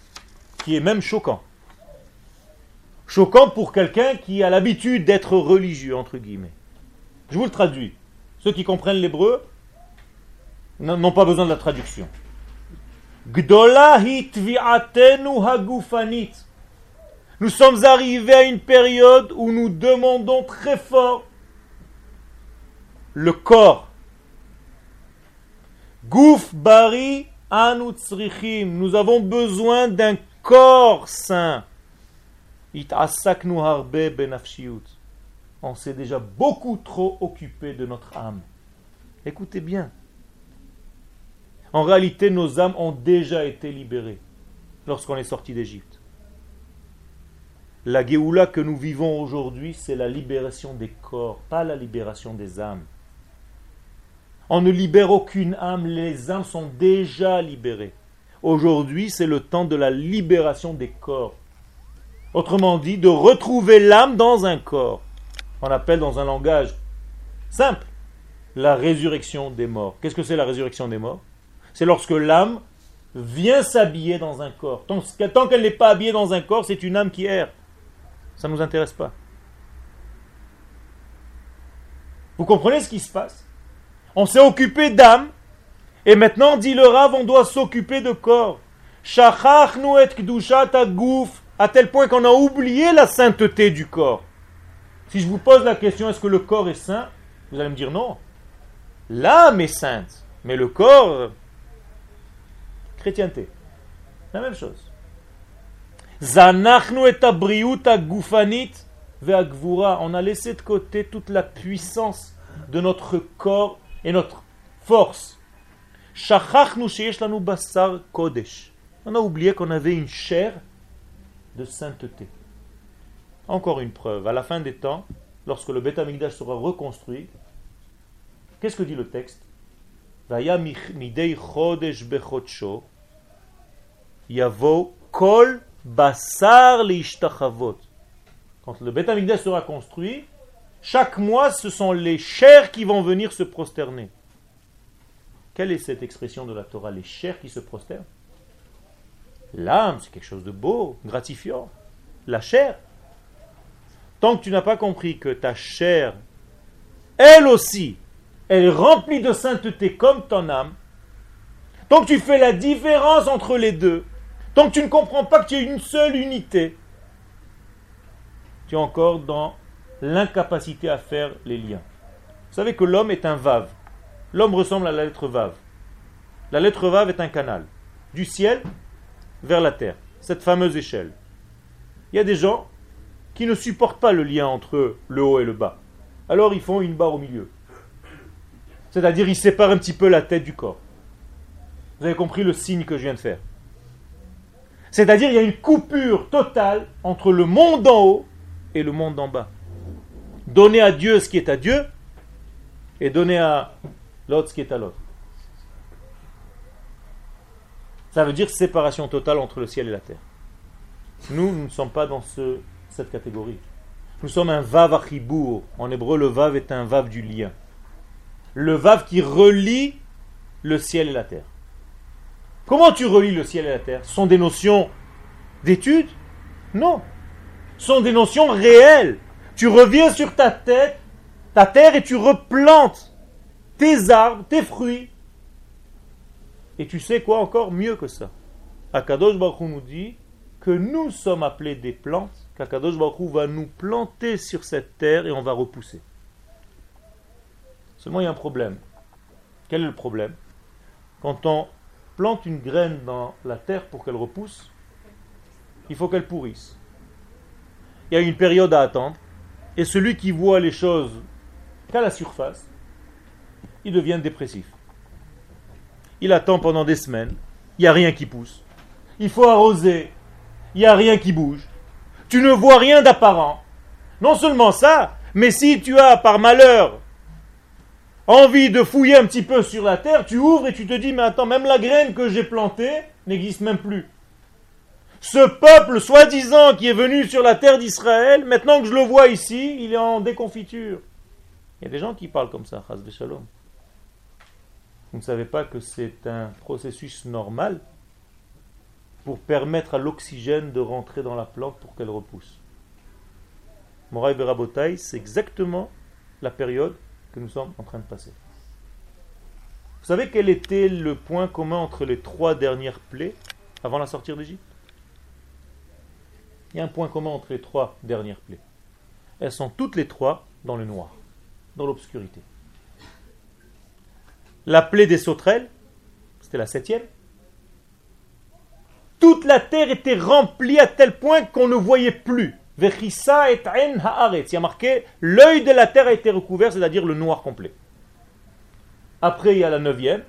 qui est même choquant. Choquant pour quelqu'un qui a l'habitude d'être religieux, entre guillemets. Je vous le traduis. Ceux qui comprennent l'hébreu n'ont pas besoin de la traduction. Nous sommes arrivés à une période où nous demandons très fort le corps. Gouf bari Nous avons besoin d'un corps sain. It harbe benafshiut on s'est déjà beaucoup trop occupé de notre âme. Écoutez bien. En réalité, nos âmes ont déjà été libérées lorsqu'on est sorti d'Égypte. La Géoula que nous vivons aujourd'hui, c'est la libération des corps, pas la libération des âmes. On ne libère aucune âme, les âmes sont déjà libérées. Aujourd'hui, c'est le temps de la libération des corps. Autrement dit, de retrouver l'âme dans un corps on appelle dans un langage simple la résurrection des morts. Qu'est-ce que c'est la résurrection des morts? C'est lorsque l'âme vient s'habiller dans un corps. Tant, qu'elle n'est pas habillée dans un corps, c'est une âme qui erre. Ça ne nous intéresse pas. Vous comprenez ce qui se passe? On s'est occupé d'âme, et maintenant, dit le Rav, on doit s'occuper de corps. à tel point qu'on a oublié la sainteté du corps. Si je vous pose la question, est-ce que le corps est saint? Vous allez me dire non. L'âme est sainte, mais le corps, chrétienté. La même chose. Zanachnu et On a laissé de côté toute la puissance de notre corps et notre force. On a oublié qu'on avait une chair de sainteté. Encore une preuve, à la fin des temps, lorsque le Beth Amikdash sera reconstruit, qu'est-ce que dit le texte? Yavo kol basar Quand le Beth Amikdash sera construit, chaque mois, ce sont les chairs qui vont venir se prosterner. Quelle est cette expression de la Torah Les chairs qui se prosternent? L'âme, c'est quelque chose de beau, gratifiant. La chair, Tant que tu n'as pas compris que ta chair, elle aussi, est remplie de sainteté comme ton âme, tant que tu fais la différence entre les deux, tant que tu ne comprends pas que tu es une seule unité, tu es encore dans l'incapacité à faire les liens. Vous savez que l'homme est un vave. L'homme ressemble à la lettre vave. La lettre vave est un canal, du ciel vers la terre, cette fameuse échelle. Il y a des gens qui ne supportent pas le lien entre le haut et le bas. Alors ils font une barre au milieu. C'est-à-dire ils séparent un petit peu la tête du corps. Vous avez compris le signe que je viens de faire. C'est-à-dire il y a une coupure totale entre le monde en haut et le monde en bas. Donner à Dieu ce qui est à Dieu et donner à l'autre ce qui est à l'autre. Ça veut dire séparation totale entre le ciel et la terre. Nous, nous ne sommes pas dans ce cette catégorie. Nous sommes un vav achibour. En hébreu, le vav est un vav du lien. Le vav qui relie le ciel et la terre. Comment tu relis le ciel et la terre? Ce sont des notions d'étude Non. sont des notions réelles. Tu reviens sur ta tête, ta terre, et tu replantes tes arbres, tes fruits. Et tu sais quoi encore mieux que ça? Akadosh Baruch nous dit que nous sommes appelés des plantes, qu'Akadosh Baruch va nous planter sur cette terre et on va repousser. Seulement il y a un problème. Quel est le problème? Quand on plante une graine dans la terre pour qu'elle repousse, il faut qu'elle pourrisse. Il y a une période à attendre, et celui qui voit les choses qu'à la surface, il devient dépressif. Il attend pendant des semaines, il n'y a rien qui pousse. Il faut arroser, il n'y a rien qui bouge. Tu ne vois rien d'apparent. Non seulement ça, mais si tu as par malheur envie de fouiller un petit peu sur la terre, tu ouvres et tu te dis, mais attends, même la graine que j'ai plantée n'existe même plus. Ce peuple soi-disant qui est venu sur la terre d'Israël, maintenant que je le vois ici, il est en déconfiture. Il y a des gens qui parlent comme ça, Chaz Shalom. Vous ne savez pas que c'est un processus normal pour permettre à l'oxygène de rentrer dans la plante pour qu'elle repousse. Moraï Berabotai, c'est exactement la période que nous sommes en train de passer. Vous savez quel était le point commun entre les trois dernières plaies avant la sortie d'Égypte? Il y a un point commun entre les trois dernières plaies. Elles sont toutes les trois dans le noir, dans l'obscurité. La plaie des sauterelles, c'était la septième. Toute la terre était remplie à tel point qu'on ne voyait plus. Et. Il y a marqué l'œil de la terre a été recouvert, c'est-à-dire le noir complet. Après, il y a la neuvième,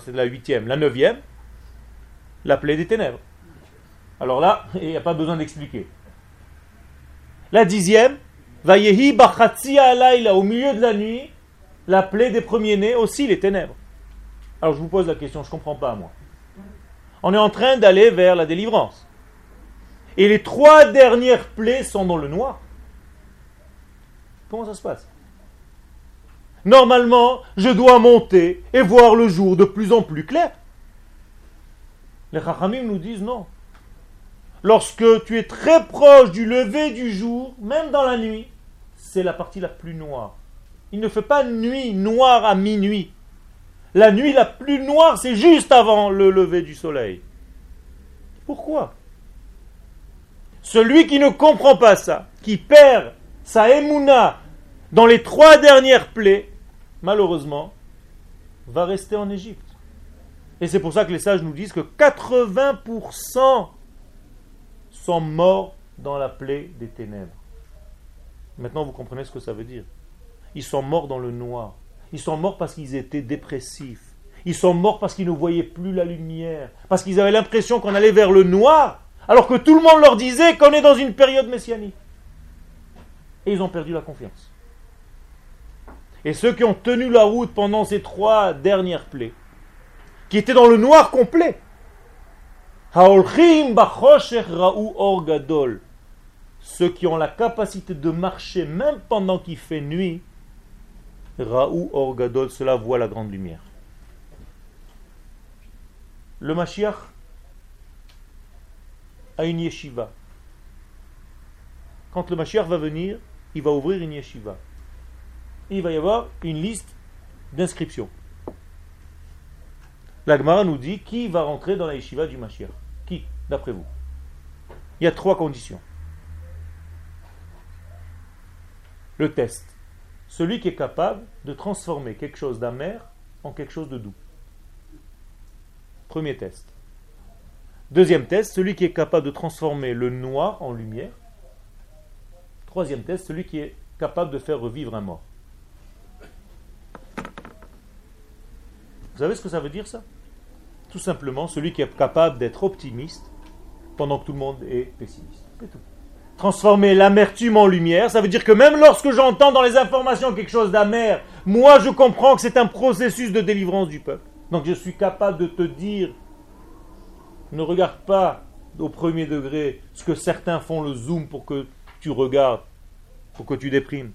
c'est la huitième, la neuvième, la plaie des ténèbres. Alors là, il n'y a pas besoin d'expliquer. La dixième, Vayehi bachatzi alayla, au milieu de la nuit, la plaie des premiers-nés, aussi les ténèbres. Alors je vous pose la question, je ne comprends pas moi. On est en train d'aller vers la délivrance. Et les trois dernières plaies sont dans le noir. Comment ça se passe? Normalement, je dois monter et voir le jour de plus en plus clair. Les Chachamim nous disent non. Lorsque tu es très proche du lever du jour, même dans la nuit, c'est la partie la plus noire. Il ne fait pas nuit noire à minuit. La nuit la plus noire, c'est juste avant le lever du soleil. Pourquoi? Celui qui ne comprend pas ça, qui perd sa émouna dans les trois dernières plaies, malheureusement, va rester en Égypte. Et c'est pour ça que les sages nous disent que 80% sont morts dans la plaie des ténèbres. Maintenant, vous comprenez ce que ça veut dire. Ils sont morts dans le noir. Ils sont morts parce qu'ils étaient dépressifs. Ils sont morts parce qu'ils ne voyaient plus la lumière. Parce qu'ils avaient l'impression qu'on allait vers le noir, alors que tout le monde leur disait qu'on est dans une période messianique. Et ils ont perdu la confiance. Et ceux qui ont tenu la route pendant ces trois dernières plaies, qui étaient dans le noir complet, ceux qui ont la capacité de marcher même pendant qu'il fait nuit, Raou Orgadol, cela voit la grande lumière. Le Mashiach a une yeshiva. Quand le Mashiach va venir, il va ouvrir une yeshiva. il va y avoir une liste d'inscriptions. L'Agmara nous dit qui va rentrer dans la yeshiva du Mashiach. D'après vous Il y a trois conditions. Le test celui qui est capable de transformer quelque chose d'amer en quelque chose de doux. Premier test. Deuxième test, celui qui est capable de transformer le noir en lumière. Troisième test, celui qui est capable de faire revivre un mort. Vous savez ce que ça veut dire ça? Tout simplement celui qui est capable d'être optimiste pendant que tout le monde est pessimiste. C'est tout transformer l'amertume en lumière. Ça veut dire que même lorsque j'entends dans les informations quelque chose d'amer, moi je comprends que c'est un processus de délivrance du peuple. Donc je suis capable de te dire, ne regarde pas au premier degré ce que certains font le zoom pour que tu regardes, pour que tu déprimes.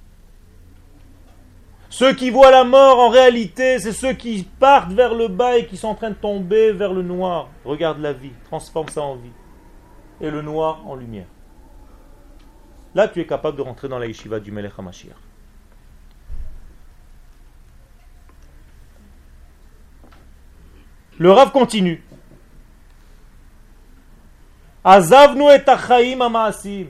Ceux qui voient la mort, en réalité, c'est ceux qui partent vers le bas et qui sont en train de tomber vers le noir. Regarde la vie, transforme ça en vie. Et le noir en lumière. là tu es capable de rentrer dans la yeshiva du Melech. Le Rav continue. Azavnu et amaasim.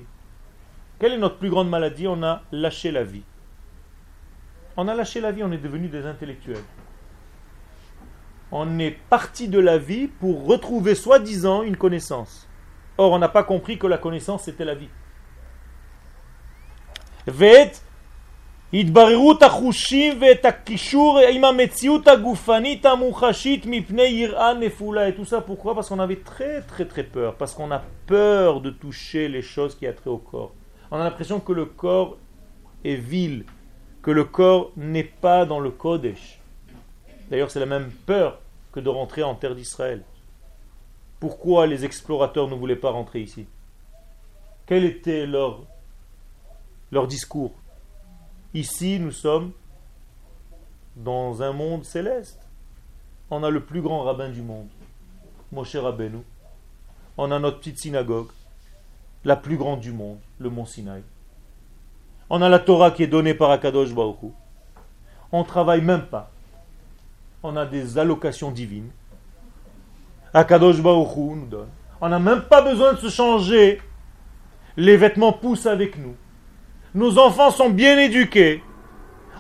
Quelle est notre plus grande maladie? On a lâché la vie. On a lâché la vie, on est devenu des intellectuels. On est parti de la vie pour retrouver soi-disant une connaissance. Or, on n'a pas compris que la connaissance c'était la vie. Et tout ça pourquoi? Parce qu'on avait très très très peur. Parce qu'on a peur de toucher les choses qui a trait au corps. On a l'impression que le corps est vil, que le corps n'est pas dans le Kodesh. D'ailleurs, c'est la même peur que de rentrer en terre d'Israël. Pourquoi les explorateurs ne voulaient pas rentrer ici? Quel était leur, discours? Ici, nous sommes dans un monde céleste. On a le plus grand rabbin du monde, Moshe Rabbeinu. On a notre petite synagogue, la plus grande du monde, le mont Sinaï. On a la Torah qui est donnée par Akadosh Baruch On travaille même pas. On a des allocations divines. Akadosh Baruch nous donne. On n'a même pas besoin de se changer. Les vêtements poussent avec nous. Nos enfants sont bien éduqués.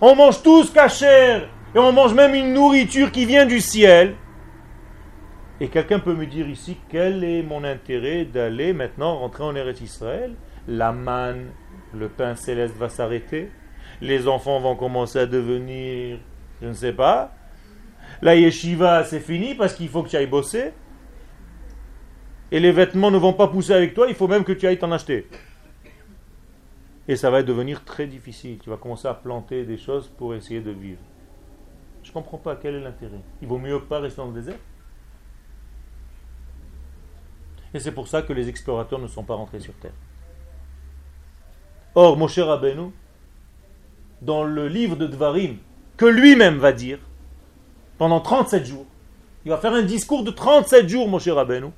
On mange tous cachère. Et on mange même une nourriture qui vient du ciel. Et quelqu'un peut me dire ici quel est mon intérêt d'aller maintenant rentrer en Eretz Israël? La manne le pain céleste va s'arrêter, les enfants vont commencer à devenir, je ne sais pas, la yeshiva c'est fini parce qu'il faut que tu ailles bosser, et les vêtements ne vont pas pousser avec toi, il faut même que tu ailles t'en acheter. Et ça va devenir très difficile, tu vas commencer à planter des choses pour essayer de vivre. Je ne comprends pas quel est l'intérêt? Il vaut mieux pas rester dans le désert? Et c'est pour ça que les explorateurs ne sont pas rentrés sur Terre. Or, Moshe Rabbeinu, dans le livre de Dvarim, que lui-même va dire, pendant 37 jours, il va faire un discours de 37 jours, Moshe Rabbeinu,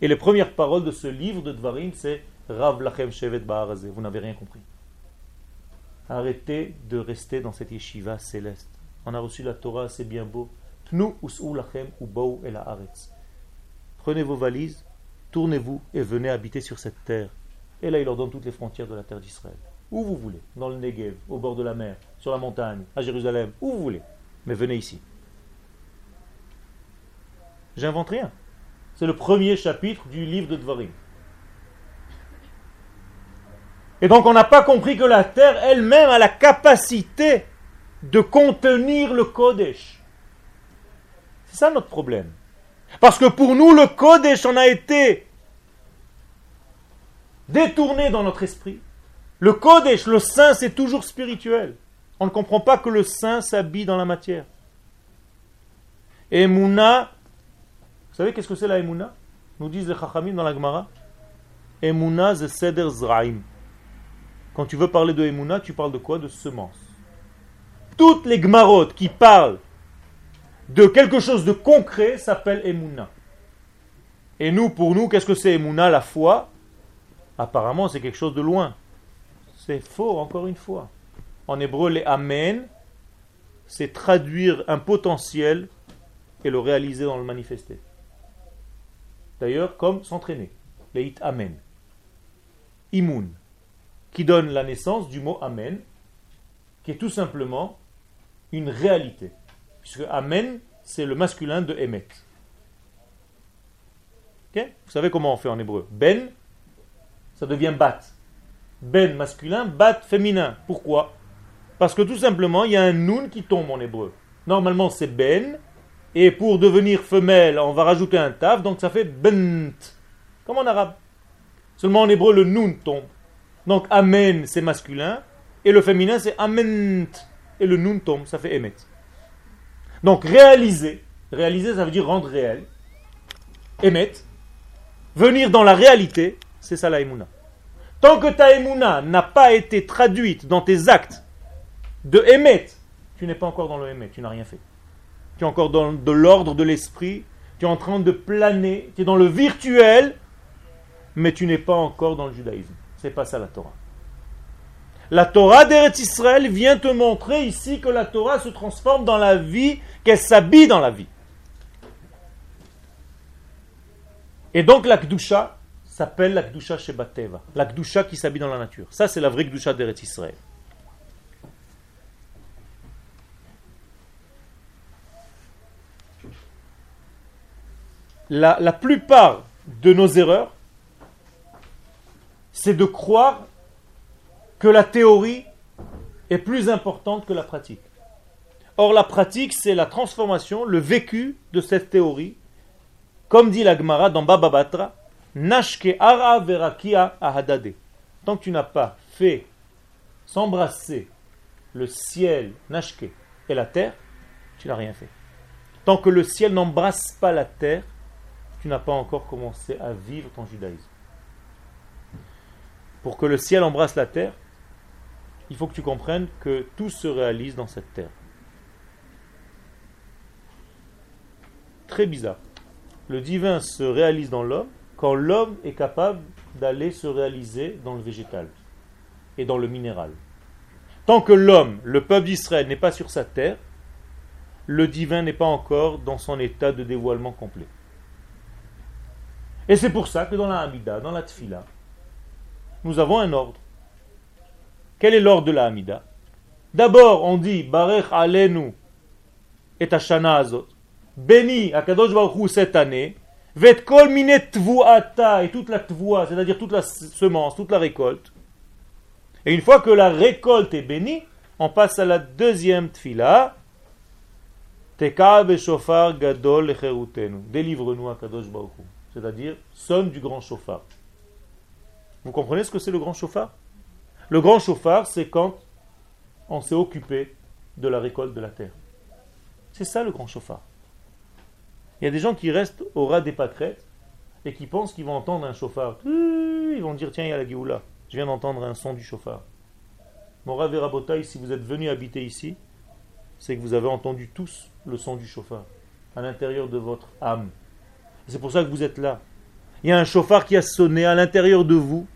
et les premières paroles de ce livre de Dvarim, c'est Rav Lachem Shevet Vous n'avez rien compris. Arrêtez de rester dans cette yeshiva céleste. On a reçu la Torah, c'est bien beau. Tnu us'u lachem ubou el Prenez vos valises, tournez-vous et venez habiter sur cette terre. Et là, il leur donne toutes les frontières de la terre d'Israël. Où vous voulez, dans le Negev, au bord de la mer, sur la montagne, à Jérusalem, où vous voulez. Mais venez ici. J'invente rien. C'est le premier chapitre du livre de Dvarim. Et donc on n'a pas compris que la terre elle-même a la capacité de contenir le Kodesh. C'est ça notre problème. Parce que pour nous, le Kodesh en a été détourné dans notre esprit. Le Kodesh, le saint, c'est toujours spirituel. On ne comprend pas que le saint s'habille dans la matière. Emouna, vous savez qu'est-ce que c'est la Emouna? Nous disent les Chachamim dans la Gemara? Emouna, c'est Seder Zraim. Quand tu veux parler de Emouna, tu parles de quoi? De semence. Toutes les Gmarot qui parlent de quelque chose de concret s'appellent Emouna. Et nous, pour nous, qu'est-ce que c'est Emouna? La foi Apparemment, c'est quelque chose de loin. C'est faux, encore une fois. En hébreu, les Amen, c'est traduire un potentiel et le réaliser dans le manifester. D'ailleurs, comme s'entraîner. Les It Amen. Imun, qui donne la naissance du mot Amen, qui est tout simplement une réalité. Puisque Amen, c'est le masculin de Emet. Vous savez comment on fait en hébreu Ben, ça devient bat. Ben masculin, bat féminin. Pourquoi? Parce que tout simplement, il y a un nun qui tombe en hébreu. Normalement, c'est ben, et pour devenir femelle, on va rajouter un taf, donc ça fait bent, comme en arabe. Seulement en hébreu, le nun tombe. Donc amen, c'est masculin, et le féminin, c'est ament, et le nun tombe, ça fait emet. Donc réaliser, réaliser, ça veut dire rendre réel, emet, venir dans la réalité, c'est ça la Tant que ta émouna n'a pas été traduite dans tes actes de émet, tu n'es pas encore dans le émet, tu n'as rien fait. Tu es encore dans de l'ordre de l'esprit, tu es en train de planer, tu es dans le virtuel, mais tu n'es pas encore dans le judaïsme. C'est pas ça la Torah. La Torah d'Eretz Israël vient te montrer ici que la Torah se transforme dans la vie, qu'elle s'habille dans la vie. Et donc la Kdusha s'appelle la Kdusha Shebateva, la Kdusha qui s'habille dans la nature. Ça, c'est la vraie Kdusha d'Eretz Israël. La, plupart de nos erreurs, c'est de croire que la théorie est plus importante que la pratique. Or, la pratique, c'est la transformation, le vécu de cette théorie. Comme dit la Gemara dans Baba Batra, Nashke ara verakia ahadade. Tant que tu n'as pas fait s'embrasser le ciel, Nashke, et la terre, tu n'as rien fait. Tant que le ciel n'embrasse pas la terre, tu n'as pas encore commencé à vivre ton judaïsme. Pour que le ciel embrasse la terre, il faut que tu comprennes que tout se réalise dans cette terre. Très bizarre. Le divin se réalise dans l'homme quand l'homme est capable d'aller se réaliser dans le végétal et dans le minéral. Tant que l'homme, le peuple d'Israël, n'est pas sur sa terre, le divin n'est pas encore dans son état de dévoilement complet. Et c'est pour ça que dans la Hamida, dans la Tfila, nous avons un ordre. Quel est l'ordre de la Hamida? D'abord, on dit Barech Alenu et Ashana Azot. Béni Akadosh Baruch cette année. Vet kol et toute la tvoua, c'est-à-dire toute la semence, toute la récolte. Et une fois que la récolte est bénie, on passe à la deuxième tfila. Teka shofar gadol Délivre-nous Akadosh Baruch c'est-à-dire sonne du grand chauffard. Vous comprenez ce que c'est le grand chauffard? Le grand chauffard, c'est quand on s'est occupé de la récolte de la terre. C'est ça le grand chauffard. Il y a des gens qui restent au ras des pâquerettes et qui pensent qu'ils vont entendre un chauffard. Ils vont dire tiens, il y a la Géoula. Je viens d'entendre un son du chauffard. Mon Rav si vous êtes venus habiter ici, c'est que vous avez entendu tous le son du chauffard à l'intérieur de votre âme. C'est pour ça que vous êtes là. Il y a un chauffard qui a sonné à l'intérieur de vous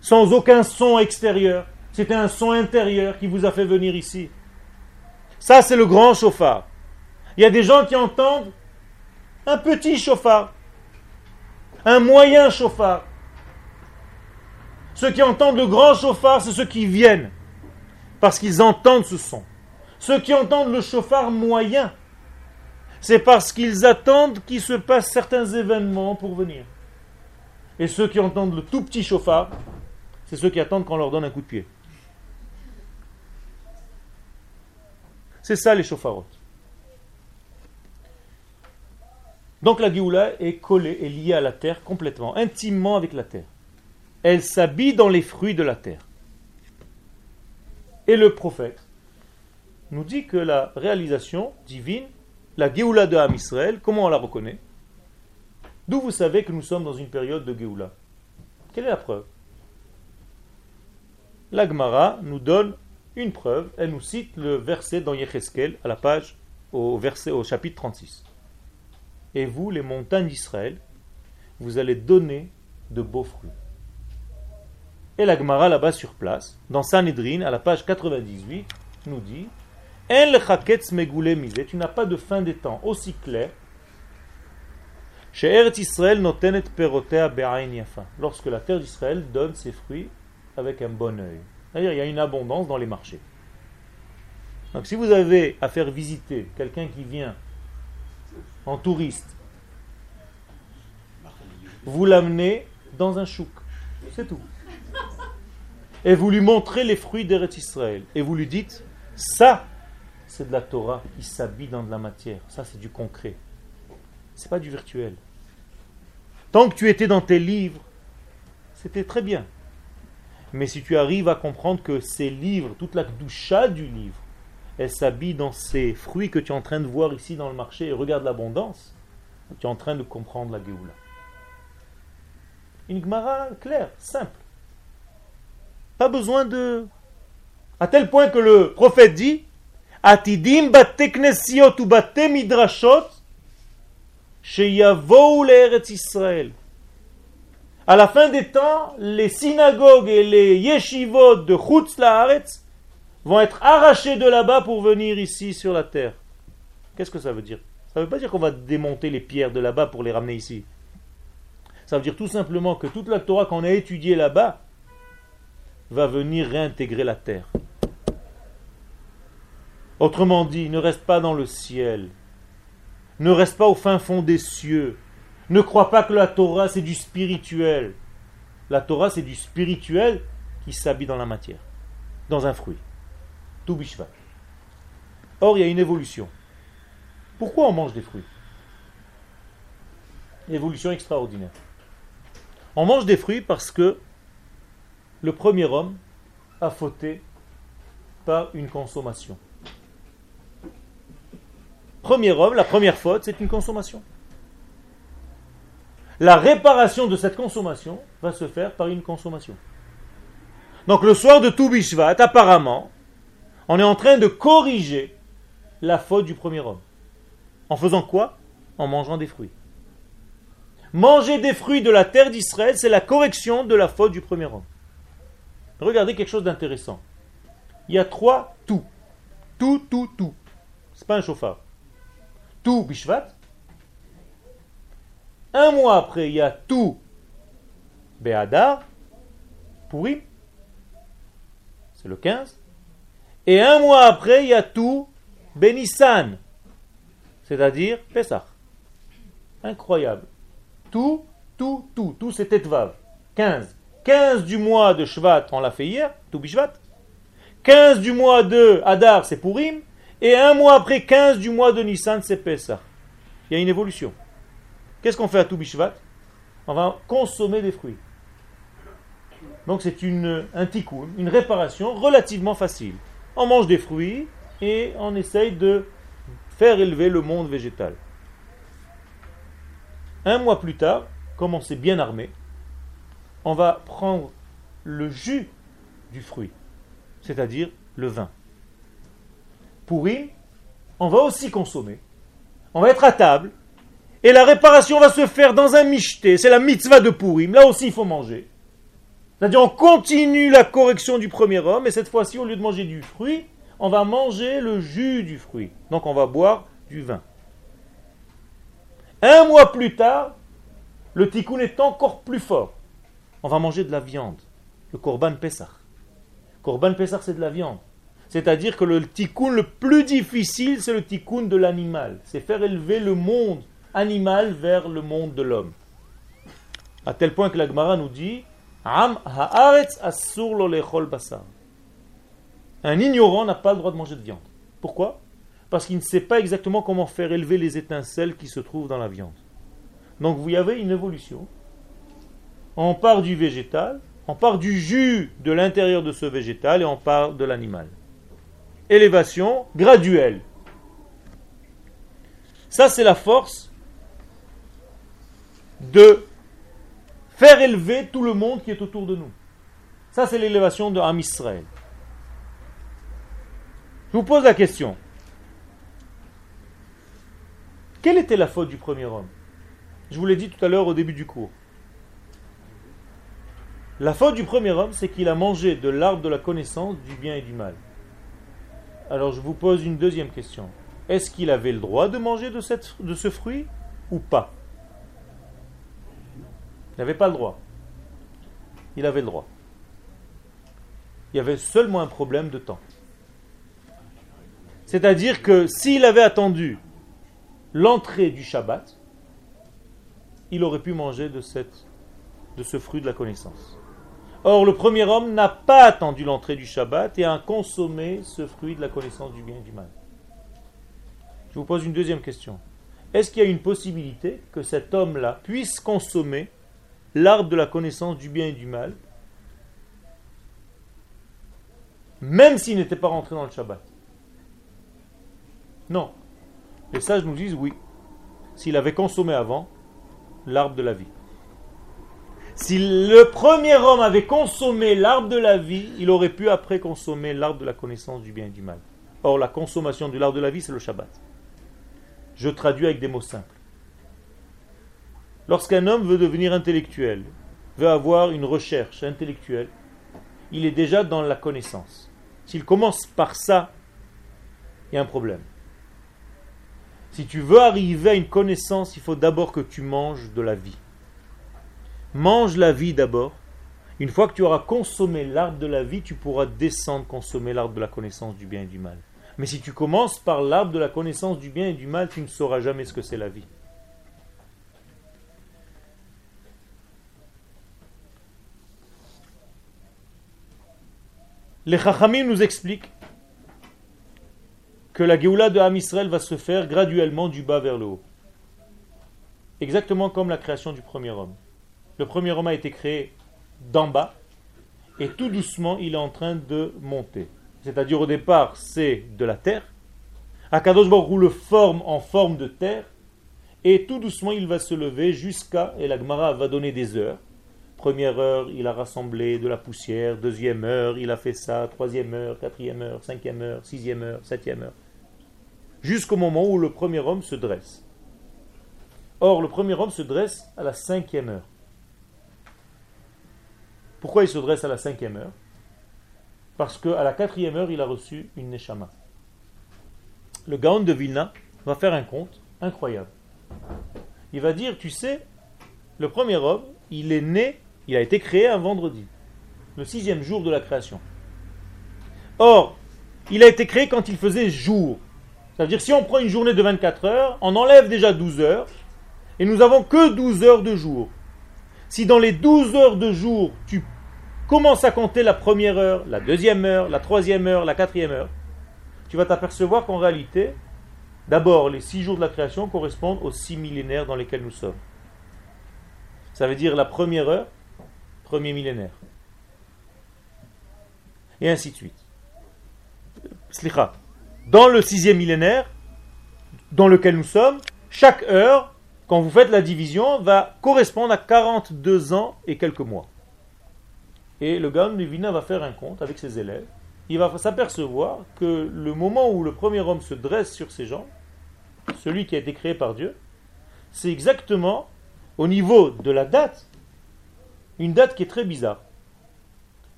sans aucun son extérieur. C'était un son intérieur qui vous a fait venir ici. Ça, c'est le grand chauffard. Il y a des gens qui entendent un petit chauffard, un moyen chauffard. Ceux qui entendent le grand chauffard, c'est ceux qui viennent, parce qu'ils entendent ce son. Ceux qui entendent le chauffard moyen, c'est parce qu'ils attendent qu'il se passe certains événements pour venir. Et ceux qui entendent le tout petit chauffard, c'est ceux qui attendent qu'on leur donne un coup de pied. C'est ça les chauffarotes. Donc la Géoula est collée et liée à la terre complètement, intimement avec la terre. Elle s'habille dans les fruits de la terre. Et le prophète nous dit que la réalisation divine, la Géoula de Ham Israël, comment on la reconnaît? D'où vous savez que nous sommes dans une période de Géoula? Quelle est la preuve? La Gemara nous donne une preuve. Elle nous cite le verset dans Yecheskel, à la page, au, verset, au chapitre 36. Et vous, les montagnes d'Israël, vous allez donner de beaux fruits. Et la Gemara, là-bas sur place, dans Sanhedrin, à la page 98, nous dit tu n'as pas de fin des temps aussi clair Lorsque la terre d'Israël donne ses fruits avec un bon oeil. C'est-à-dire il y a une abondance dans les marchés. Donc si vous avez à faire visiter quelqu'un qui vient en touriste, vous l'amenez dans un chouk. C'est tout. Et vous lui montrez les fruits d'Eretz Israël. Et vous lui dites, ça, c'est de la Torah qui s'habille dans de la matière. Ça, c'est du concret. C'est pas du virtuel. Tant que tu étais dans tes livres, c'était très bien. Mais si tu arrives à comprendre que ces livres, toute la doucha du livre, elle s'habille dans ces fruits que tu es en train de voir ici dans le marché et regarde l'abondance, tu es en train de comprendre la Géoula. Une Gemara claire, simple. Pas besoin de. À tel point que le prophète dit Atidim bateknesiot ou bate midrashot sheyavou Israël. À la fin des temps, les synagogues et les yeshivot de Chutz Laaretz vont être arrachés de là-bas pour venir ici sur la terre. Qu'est-ce que ça veut dire? Ça ne veut pas dire qu'on va démonter les pierres de là-bas pour les ramener ici. Ça veut dire tout simplement que toute la Torah qu'on a étudiée là-bas va venir réintégrer la terre. Autrement dit, ne reste pas dans le ciel. Ne reste pas au fin fond des cieux. Ne crois pas que la Torah c'est du spirituel. La Torah c'est du spirituel qui s'habille dans la matière, dans un fruit. Tout bishvat. Or, il y a une évolution. Pourquoi on mange des fruits? Évolution extraordinaire. On mange des fruits parce que le premier homme a fauté par une consommation. Premier homme, la première faute, c'est une consommation. La réparation de cette consommation va se faire par une consommation. Donc le soir de Toubishvat, apparemment, on est en train de corriger la faute du premier homme. En faisant quoi? En mangeant des fruits. Manger des fruits de la terre d'Israël, c'est la correction de la faute du premier homme. Regardez quelque chose d'intéressant. Il y a trois tout. Tout, tout, tout. C'est pas un chauffard. Tout Bishvat. Un mois après, il y a tout Béadar, Pourri. C'est le 15. Et un mois après, il y a tout Benissan, c'est-à-dire Pessah. Incroyable. Tout, tout, tout, tout c'est Tetvav. 15. 15 du mois de Shvat, on l'a fait hier, tout Bishvat. 15 du mois de Hadar, c'est Purim. Et un mois après 15 du mois de Nissan, c'est Pessah. Il y a une évolution. Qu'est-ce qu'on fait à tout Bishvat On va consommer des fruits. Donc c'est un tikkun, une réparation relativement facile. On mange des fruits et on essaye de faire élever le monde végétal. Un mois plus tard, comme on s'est bien armé, on va prendre le jus du fruit, c'est-à-dire le vin. Pourim, on va aussi consommer. On va être à table. Et la réparation va se faire dans un michté. C'est la mitzvah de Pourim. Là aussi, il faut manger. C'est-à-dire, on continue la correction du premier homme. Et cette fois-ci, au lieu de manger du fruit, on va manger le jus du fruit. Donc, on va boire du vin. Un mois plus tard, le tikkun est encore plus fort. On va manger de la viande, le korban Pessah. Korban Pessah, c'est de la viande. C'est-à-dire que le tikkun le plus difficile, c'est le tikkun de l'animal. C'est faire élever le monde animal vers le monde de l'homme. À tel point que la Gemara nous dit Un ignorant n'a pas le droit de manger de viande. Pourquoi? Parce qu'il ne sait pas exactement comment faire élever les étincelles qui se trouvent dans la viande. Donc vous avez une évolution. On part du végétal, on part du jus de l'intérieur de ce végétal et on part de l'animal. Élévation graduelle. Ça, c'est la force de faire élever tout le monde qui est autour de nous. Ça, c'est l'élévation de Am Israël. Je vous pose la question. Quelle était la faute du premier homme? Je vous l'ai dit tout à l'heure au début du cours. La faute du premier homme, c'est qu'il a mangé de l'arbre de la connaissance du bien et du mal. Alors je vous pose une deuxième question. Est-ce qu'il avait le droit de manger de, ce fruit ou pas? Il n'avait pas le droit. Il avait le droit. Il y avait seulement un problème de temps. C'est-à-dire que s'il avait attendu l'entrée du Shabbat, il aurait pu manger de ce fruit de la connaissance. Or, le premier homme n'a pas attendu l'entrée du Shabbat et a consommé ce fruit de la connaissance du bien et du mal. Je vous pose une deuxième question. Est-ce qu'il y a une possibilité que cet homme-là puisse consommer l'arbre de la connaissance du bien et du mal, même s'il n'était pas rentré dans le Shabbat? Non. Les sages nous disent oui, s'il avait consommé avant l'arbre de la vie. Si le premier homme avait consommé l'arbre de la vie, il aurait pu après consommer l'arbre de la connaissance du bien et du mal. Or, la consommation de l'arbre de la vie, c'est le Shabbat. Je traduis avec des mots simples. Lorsqu'un homme veut devenir intellectuel, veut avoir une recherche intellectuelle, il est déjà dans la connaissance. S'il commence par ça, il y a un problème. Si tu veux arriver à une connaissance, il faut d'abord que tu manges de la vie. Mange la vie d'abord. Une fois que tu auras consommé l'arbre de la vie, tu pourras descendre consommer l'arbre de la connaissance du bien et du mal. Mais si tu commences par l'arbre de la connaissance du bien et du mal, tu ne sauras jamais ce que c'est la vie. Les Chachamim nous expliquent que la Géoula de Ham Israël va se faire graduellement du bas vers le haut. Exactement comme la création du premier homme. Le premier homme a été créé d'en bas et tout doucement il est en train de monter. C'est-à-dire au départ c'est de la terre. Akadosh Baruch le forme en forme de terre et tout doucement il va se lever jusqu'à, et la Gemara va donner des heures, Première heure, il a rassemblé de la poussière. Deuxième heure, il a fait ça. Troisième heure, quatrième heure, cinquième heure, sixième heure, septième heure. Jusqu'au moment où le premier homme se dresse. Or, le premier homme se dresse à la cinquième heure. Pourquoi il se dresse à la cinquième heure? Parce qu'à la quatrième heure, il a reçu une neshama. Le Gaon de Vilna va faire un compte incroyable. Il va dire, tu sais, le premier homme, il est né il a été créé un vendredi, le sixième jour de la création. Or, il a été créé quand il faisait jour. C'est-à-dire, si on prend une journée de 24 heures, on enlève déjà 12 heures, et nous avons que 12 heures de jour. Si dans les 12 heures de jour, tu commences à compter la première heure, la deuxième heure, la troisième heure, la quatrième heure, tu vas t'apercevoir qu'en réalité, d'abord, les six jours de la création correspondent aux six millénaires dans lesquels nous sommes. Ça veut dire la première heure, premier millénaire. Et ainsi de suite. Dans le sixième millénaire, dans lequel nous sommes, chaque heure, quand vous faites la division, va correspondre à 42 ans et quelques mois. Et le Gaon Vina va faire un compte avec ses élèves. Il va s'apercevoir que le moment où le premier homme se dresse sur ses jambes, celui qui a été créé par Dieu, c'est exactement au niveau de la date une date qui est très bizarre.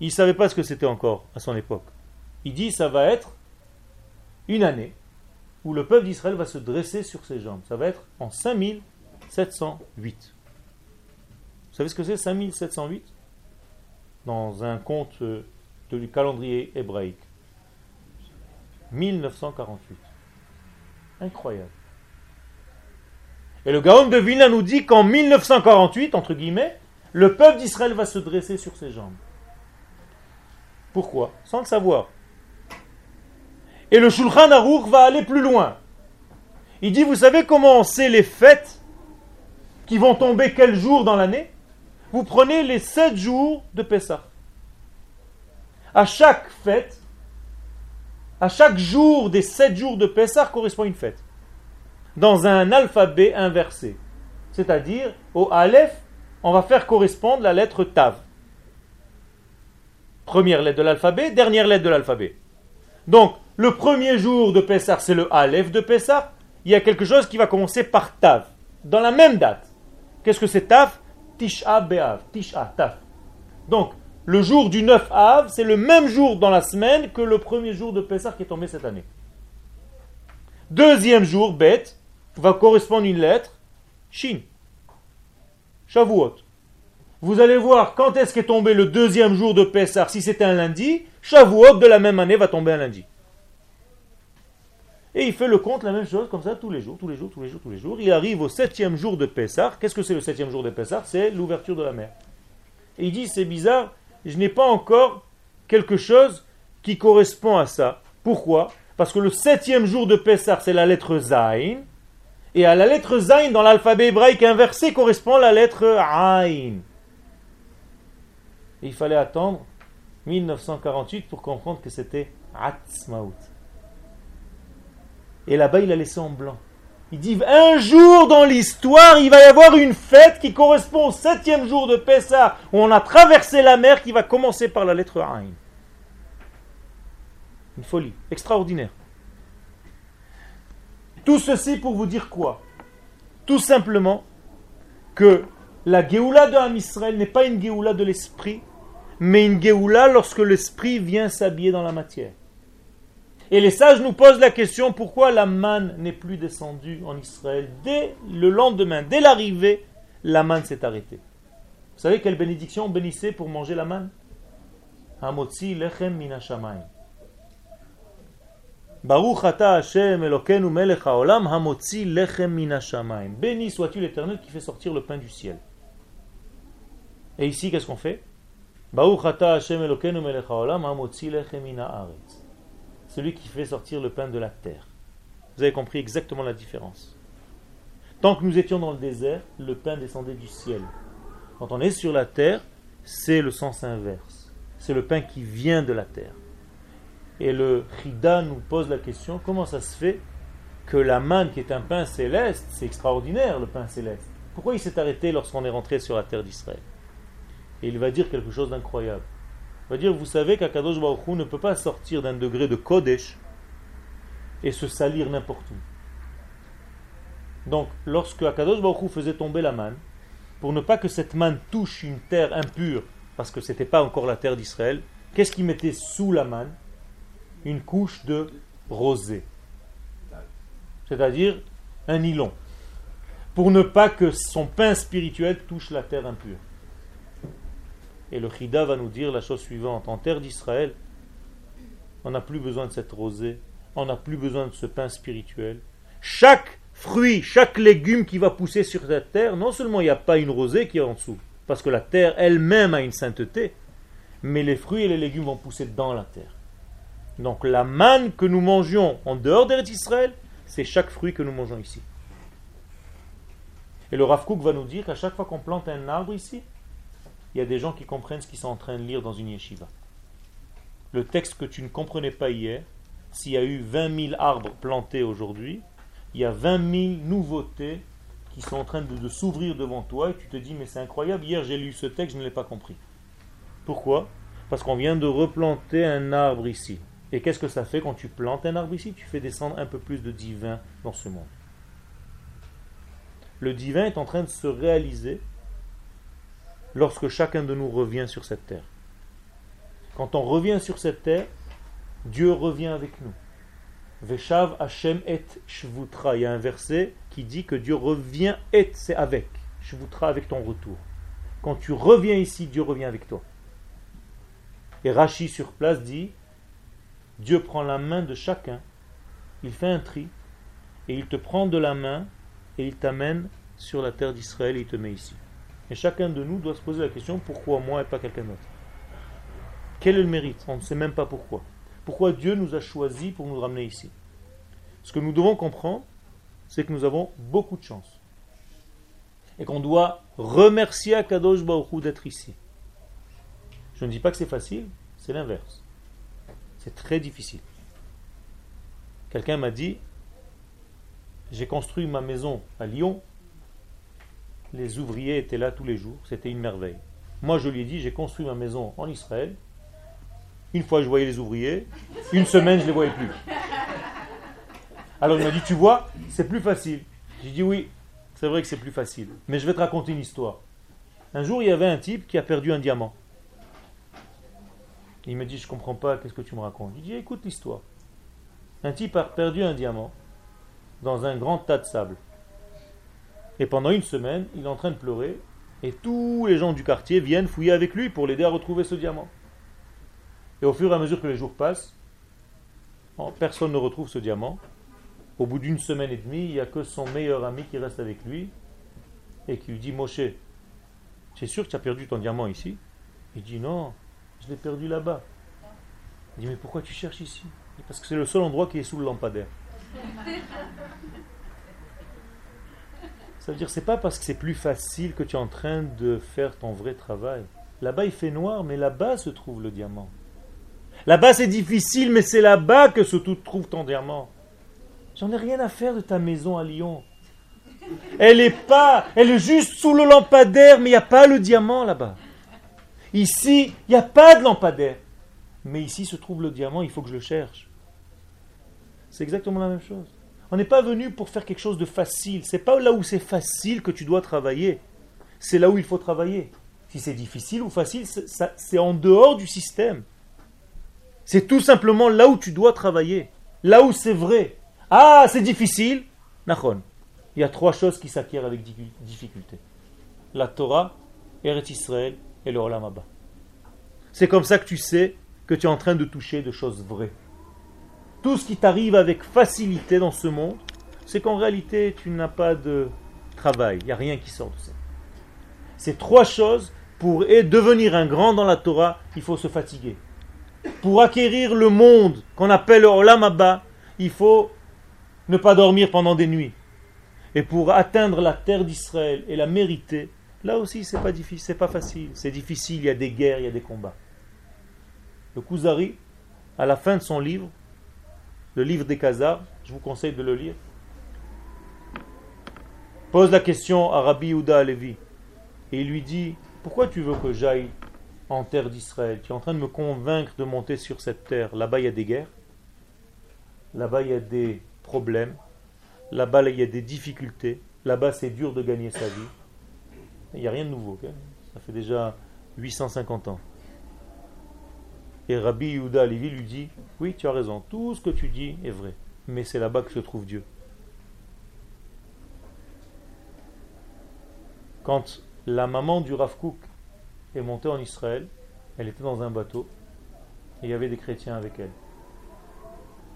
Il ne savait pas ce que c'était encore à son époque. Il dit ça va être une année où le peuple d'Israël va se dresser sur ses jambes. Ça va être en 5708. Vous savez ce que c'est 5708 Dans un compte euh, du calendrier hébraïque. 1948. Incroyable. Et le Gaon de Vilna nous dit qu'en 1948, entre guillemets, le peuple d'Israël va se dresser sur ses jambes. Pourquoi? Sans le savoir. Et le Shulchan Aruch va aller plus loin. Il dit, vous savez comment on sait les fêtes qui vont tomber quel jour dans l'année? Vous prenez les sept jours de Pessah. À chaque fête, à chaque jour des sept jours de Pessah correspond une fête. Dans un alphabet inversé. C'est-à-dire, au Aleph, on va faire correspondre la lettre Tav. Première lettre de l'alphabet, dernière lettre de l'alphabet. Donc, le premier jour de Pessah, c'est le Aleph de Pessah. Il y a quelque chose qui va commencer par Tav, dans la même date. Qu'est-ce que c'est Tav? Tisha Be'av, Tisha, Tav. Donc, le jour du 9 Av, c'est le même jour dans la semaine que le premier jour de Pessah qui est tombé cette année. Deuxième jour, Bet, va correspondre une lettre, Shin. Shavuot. Vous allez voir quand est-ce qu'est tombé le deuxième jour de Pessah. Si c'était un lundi, Shavuot de la même année va tomber un lundi. Et il fait le compte, la même chose, comme ça, tous les jours, tous les jours, tous les jours, tous les jours. Il arrive au septième jour de Pessah. Qu'est-ce que c'est le septième jour de Pessah? C'est l'ouverture de la mer. Et il dit, c'est bizarre, je n'ai pas encore quelque chose qui correspond à ça. Pourquoi? Parce que le septième jour de Pessah, c'est la lettre Zain. Et à la lettre Zain, dans l'alphabet hébraïque inversé, correspond la lettre Ain. Et il fallait attendre 1948 pour comprendre que c'était Atzmaut. Et là-bas, il a laissé en blanc. Il dit un jour dans l'histoire, il va y avoir une fête qui correspond au septième jour de Pessah, où on a traversé la mer qui va commencer par la lettre Ain. Une folie extraordinaire. Tout ceci pour vous dire quoi? Tout simplement que La Géoula de Ham n'est pas une Géoula de l'esprit, mais une Géoula lorsque l'esprit vient s'habiller dans la matière. Et les sages nous posent la question pourquoi la manne n'est plus descendue en Israël Dès le lendemain, dès l'arrivée, la manne s'est arrêtée. Vous savez quelle bénédiction on bénissait pour manger la manne? Hamotzi lechem. Baruch ata Hashem Elokeinu melech haolam hamotzi lechem minashamayim. Béni sois-tu l'Éternel qui fait sortir le pain du ciel. Et ici, qu'est-ce qu'on fait? Baruch ata Hashem Elokeinu melech haolam hamotzi lechem celui qui fait sortir le pain de la terre. Vous avez compris exactement la différence. Tant que nous étions dans le désert, le pain descendait du ciel. Quand on est sur la terre, c'est le sens inverse. C'est le pain qui vient de la terre. Et le Chida nous pose la question comment ça se fait que la manne, qui est un pain céleste, c'est extraordinaire le pain céleste? Pourquoi il s'est arrêté lorsqu'on est rentré sur la terre d'Israël? Et il va dire quelque chose d'incroyable. Va dire, vous savez qu'Akadosh Baruch Hu ne peut pas sortir d'un degré de Kodesh et se salir n'importe où. Donc, lorsque Akadosh Baruch faisait tomber la manne, pour ne pas que cette manne touche une terre impure, parce que ce n'était pas encore la terre d'Israël, qu'est-ce qu'il mettait sous la manne? Une couche de rosée. C'est-à-dire un nylon. Pour ne pas que son pain spirituel touche la terre impure. Et le Chida va nous dire la chose suivante. En terre d'Israël, on n'a plus besoin de cette rosée, on n'a plus besoin de ce pain spirituel. Chaque fruit, chaque légume qui va pousser sur cette terre, non seulement il n'y a pas une rosée qui est en dessous, parce que la terre elle-même a une sainteté, mais les fruits et les légumes vont pousser dans la terre. Donc la manne que nous mangeons en dehors d'Israël, c'est chaque fruit que nous mangeons ici. Et le Rav va nous dire qu'à chaque fois qu'on plante un arbre ici, il y a des gens qui comprennent ce qu'ils sont en train de lire dans une yeshiva. Le texte que tu ne comprenais pas hier, s'il y a eu 20 000 arbres plantés aujourd'hui, il y a 20 000 nouveautés qui sont en train de, s'ouvrir devant toi et tu te dis mais c'est incroyable, hier j'ai lu ce texte, je ne l'ai pas compris. Pourquoi? Parce qu'on vient de replanter un arbre ici. Et qu'est-ce que ça fait quand tu plantes un arbre ici? Tu fais descendre un peu plus de divin dans ce monde. Le divin est en train de se réaliser lorsque chacun de nous revient sur cette terre. Quand on revient sur cette terre, Dieu revient avec nous. Veshav Hashem et Shvutra. Il y a un verset qui dit que Dieu revient et c'est avec. Shvutra avec ton retour. Quand tu reviens ici, Dieu revient avec toi. Et Rashi sur place dit Dieu prend la main de chacun, il fait un tri, et il te prend de la main et il t'amène sur la terre d'Israël et il te met ici. Et chacun de nous doit se poser la question pourquoi moi et pas quelqu'un d'autre? Quel est le mérite? On ne sait même pas pourquoi. Pourquoi Dieu nous a choisis pour nous ramener ici? Ce que nous devons comprendre, c'est que nous avons beaucoup de chance. Et qu'on doit remercier Akadosh Baruch d'être ici. Je ne dis pas que c'est facile, c'est l'inverse. C'est très difficile. Quelqu'un m'a dit, j'ai construit ma maison à Lyon les ouvriers étaient là tous les jours, c'était une merveille. Moi, je lui ai dit, j'ai construit ma maison en Israël. Une fois, je voyais les ouvriers. Une semaine, je ne les voyais plus. Alors, il m'a dit, tu vois, c'est plus facile. J'ai dit, oui, c'est vrai que c'est plus facile. Mais je vais te raconter une histoire. Un jour, il y avait un type qui a perdu un diamant. Il me dit, je ne comprends pas, qu'est-ce que tu me racontes? Je dit, écoute l'histoire. Un type a perdu un diamant dans un grand tas de sable. Et pendant une semaine, il est en train de pleurer. Et tous les gens du quartier viennent fouiller avec lui pour l'aider à retrouver ce diamant. Et au fur et à mesure que les jours passent, personne ne retrouve ce diamant. Au bout d'une semaine et demie, il n'y a que son meilleur ami qui reste avec lui et qui lui dit Moshe, c'est sûr que tu as perdu ton diamant ici? Il dit Non, je l'ai perdu là-bas. Il dit Mais pourquoi tu cherches ici? Parce que c'est le seul endroit qui est sous le lampadaire. Ça veut dire c'est pas parce que c'est plus facile que tu es en train de faire ton vrai travail. Là-bas il fait noir, mais là-bas se trouve le diamant. Là-bas c'est difficile, mais c'est là-bas que se trouve ton diamant. J'en ai rien à faire de ta maison à Lyon. Elle est pas, elle est juste sous le lampadaire, mais il n'y a pas le diamant là-bas. Ici, il n'y a pas de lampadaire. Mais ici se trouve le diamant, il faut que je le cherche. C'est exactement la même chose. On n'est pas venu pour faire quelque chose de facile. C'est pas là où c'est facile que tu dois travailler. c'est là où il faut travailler. Si c'est difficile ou facile, c'est en dehors du système. C'est tout simplement là où tu dois travailler. Là où c'est vrai. Ah, c'est difficile. Nachon. Il y a trois choses qui s'acquièrent avec difficulté. La Torah, Eretz Israël et le Olam Abba. C'est comme ça que tu sais que tu es en train de toucher de choses vraies. Tout ce qui t'arrive avec facilité dans ce monde, c'est qu'en réalité, tu n'as pas de travail. Il n'y a rien qui sort de ça. Ces trois choses, pour devenir un grand dans la Torah, il faut se fatiguer. Pour acquérir le monde qu'on appelle Olam il faut ne pas dormir pendant des nuits. Et pour atteindre la terre d'Israël et la mériter, là aussi c'est pas difficile, c'est pas facile, c'est difficile, il y a des guerres, il y a des combats. Le Kuzari, à la fin de son livre, le livre des Khazars, je vous conseille de le lire, pose la question à Rabbi Yehuda Alevi et il lui dit Pourquoi tu veux que j'aille en terre d'Israël? Tu es en train de me convaincre de monter sur cette terre. Là-bas, il y a des guerres, là-bas, il y a des problèmes, là-bas, il y a des difficultés, là-bas, c'est dur de gagner sa vie. Il n'y a rien de nouveau, ça fait déjà 850 ans. Et Rabbi Yehuda Alevi lui dit Oui, tu as raison, tout ce que tu dis est vrai, mais c'est là-bas que se trouve Dieu. Quand la maman du Rav est montée en Israël, elle était dans un bateau, et il y avait des chrétiens avec elle.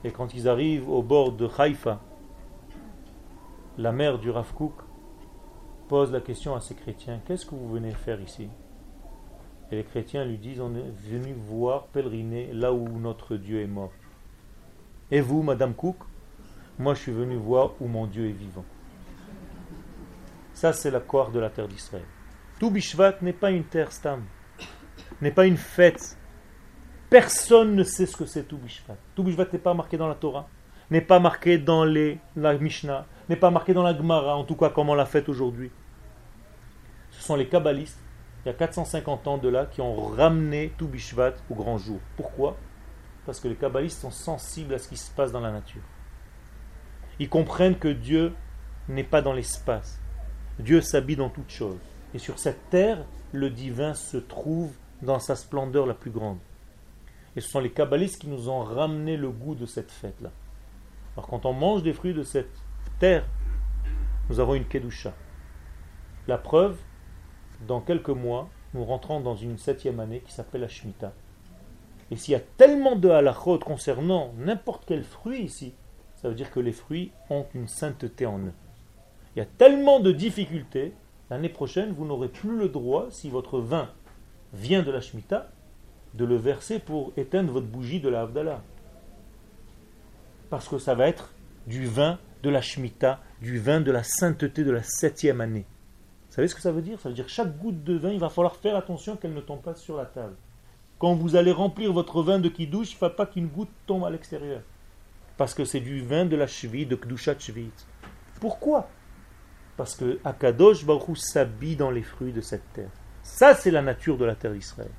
Et quand ils arrivent au bord de Haïfa, la mère du Rav pose la question à ces chrétiens Qu'est-ce que vous venez faire ici? Et les chrétiens lui disent, on est venu voir, pèleriner là où notre Dieu est mort. Et vous, Madame Cook Moi, je suis venu voir où mon Dieu est vivant. Ça, c'est la l'accord de la terre d'Israël. Tout Bishvat n'est pas une terre stam, n'est pas une fête. Personne ne sait ce que c'est tout Bishvat. Tout Bishvat n'est pas marqué dans la Torah, n'est pas marqué dans les, la Mishnah, n'est pas marqué dans la Gemara, en tout cas comme on l'a fait aujourd'hui. Ce sont les Kabbalistes il y a 450 ans de là, qui ont ramené tout Bishvat au grand jour. Pourquoi? Parce que les kabbalistes sont sensibles à ce qui se passe dans la nature. Ils comprennent que Dieu n'est pas dans l'espace. Dieu s'habille dans toutes choses. Et sur cette terre, le divin se trouve dans sa splendeur la plus grande. Et ce sont les kabbalistes qui nous ont ramené le goût de cette fête-là. Alors quand on mange des fruits de cette terre, nous avons une kedusha. La preuve, dans quelques mois, nous rentrons dans une septième année qui s'appelle la Shemitah. Et s'il y a tellement de halachot concernant n'importe quel fruit ici, ça veut dire que les fruits ont une sainteté en eux. Il y a tellement de difficultés, l'année prochaine, vous n'aurez plus le droit, si votre vin vient de la Shemitah, de le verser pour éteindre votre bougie de la Havdalah. Parce que ça va être du vin de la Shemitah, du vin de la sainteté de la septième année savez ce que ça veut dire? Ça veut dire que chaque goutte de vin, il va falloir faire attention qu'elle ne tombe pas sur la table. Quand vous allez remplir votre vin de kidouche, il ne faut pas qu'une goutte tombe à l'extérieur. Parce que c'est du vin de la cheville, de kdushat cheville. Pourquoi? Parce que Akadosh Baruch s'habille dans les fruits de cette terre. Ça, c'est la nature de la terre d'Israël.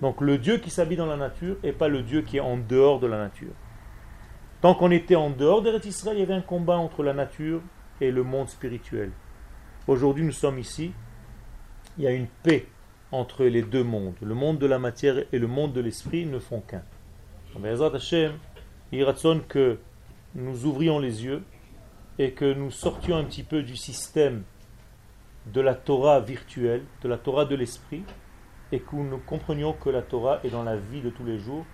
Donc le Dieu qui s'habille dans la nature n'est pas le Dieu qui est en dehors de la nature. Tant qu'on était en dehors d'Eretz Israël, il y avait un combat entre la nature et le monde spirituel. Aujourd'hui, nous sommes ici. Il y a une paix entre les deux mondes. Le monde de la matière et le monde de l'esprit ne font qu'un. Il que nous ouvrions les yeux et que nous sortions un petit peu du système de la Torah virtuelle, de la Torah de l'esprit, et que nous comprenions que la Torah est dans la vie de tous les jours,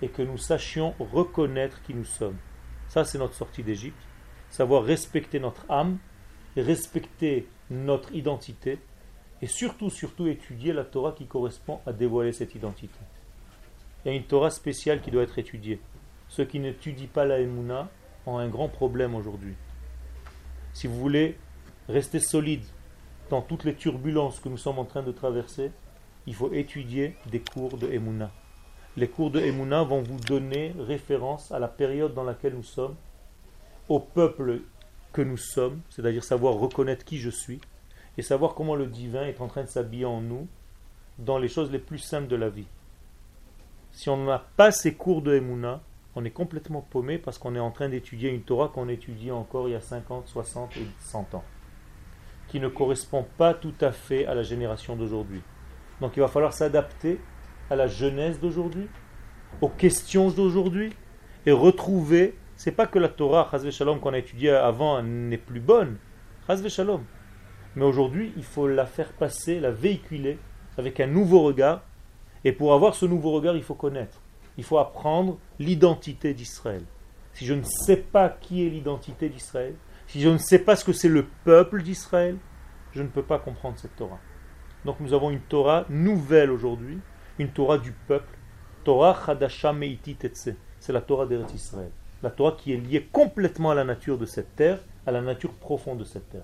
et que nous sachions reconnaître qui nous sommes. Ça, c'est notre sortie d'Égypte. Savoir respecter notre âme respecter notre identité et surtout, surtout étudier la Torah qui correspond à dévoiler cette identité. Il y a une Torah spéciale qui doit être étudiée. Ceux qui n'étudient pas la Emouna ont un grand problème aujourd'hui. Si vous voulez rester solide dans toutes les turbulences que nous sommes en train de traverser, il faut étudier des cours de Emouna. Les cours de Emouna vont vous donner référence à la période dans laquelle nous sommes, au peuple que nous sommes, c'est-à-dire savoir reconnaître qui je suis, et savoir comment le divin est en train de s'habiller en nous dans les choses les plus simples de la vie. Si on n'a pas ces cours de Emouna, on est complètement paumé parce qu'on est en train d'étudier une Torah qu'on étudie encore il y a 50, 60 et 100 ans. qui ne correspond pas tout à fait à la génération d'aujourd'hui. Donc il va falloir s'adapter à la jeunesse d'aujourd'hui, aux questions d'aujourd'hui, et retrouver, c'est pas que la Torah, Shalom, qu'on a étudiée avant n'est plus bonne, Shalom. Mais aujourd'hui, il faut la faire passer, la véhiculer avec un nouveau regard. Et pour avoir ce nouveau regard, il faut connaître. Il faut apprendre l'identité d'Israël. Si je ne sais pas qui est l'identité d'Israël, si je ne sais pas ce que c'est le peuple d'Israël, je ne peux pas comprendre cette Torah. Donc nous avons une Torah nouvelle aujourd'hui, une Torah du peuple, Torah Chadasha Meiti Tetse. C'est la Torah d'Eretz Israël. La Torah qui est liée complètement à la nature de cette terre, à la nature profonde de cette terre.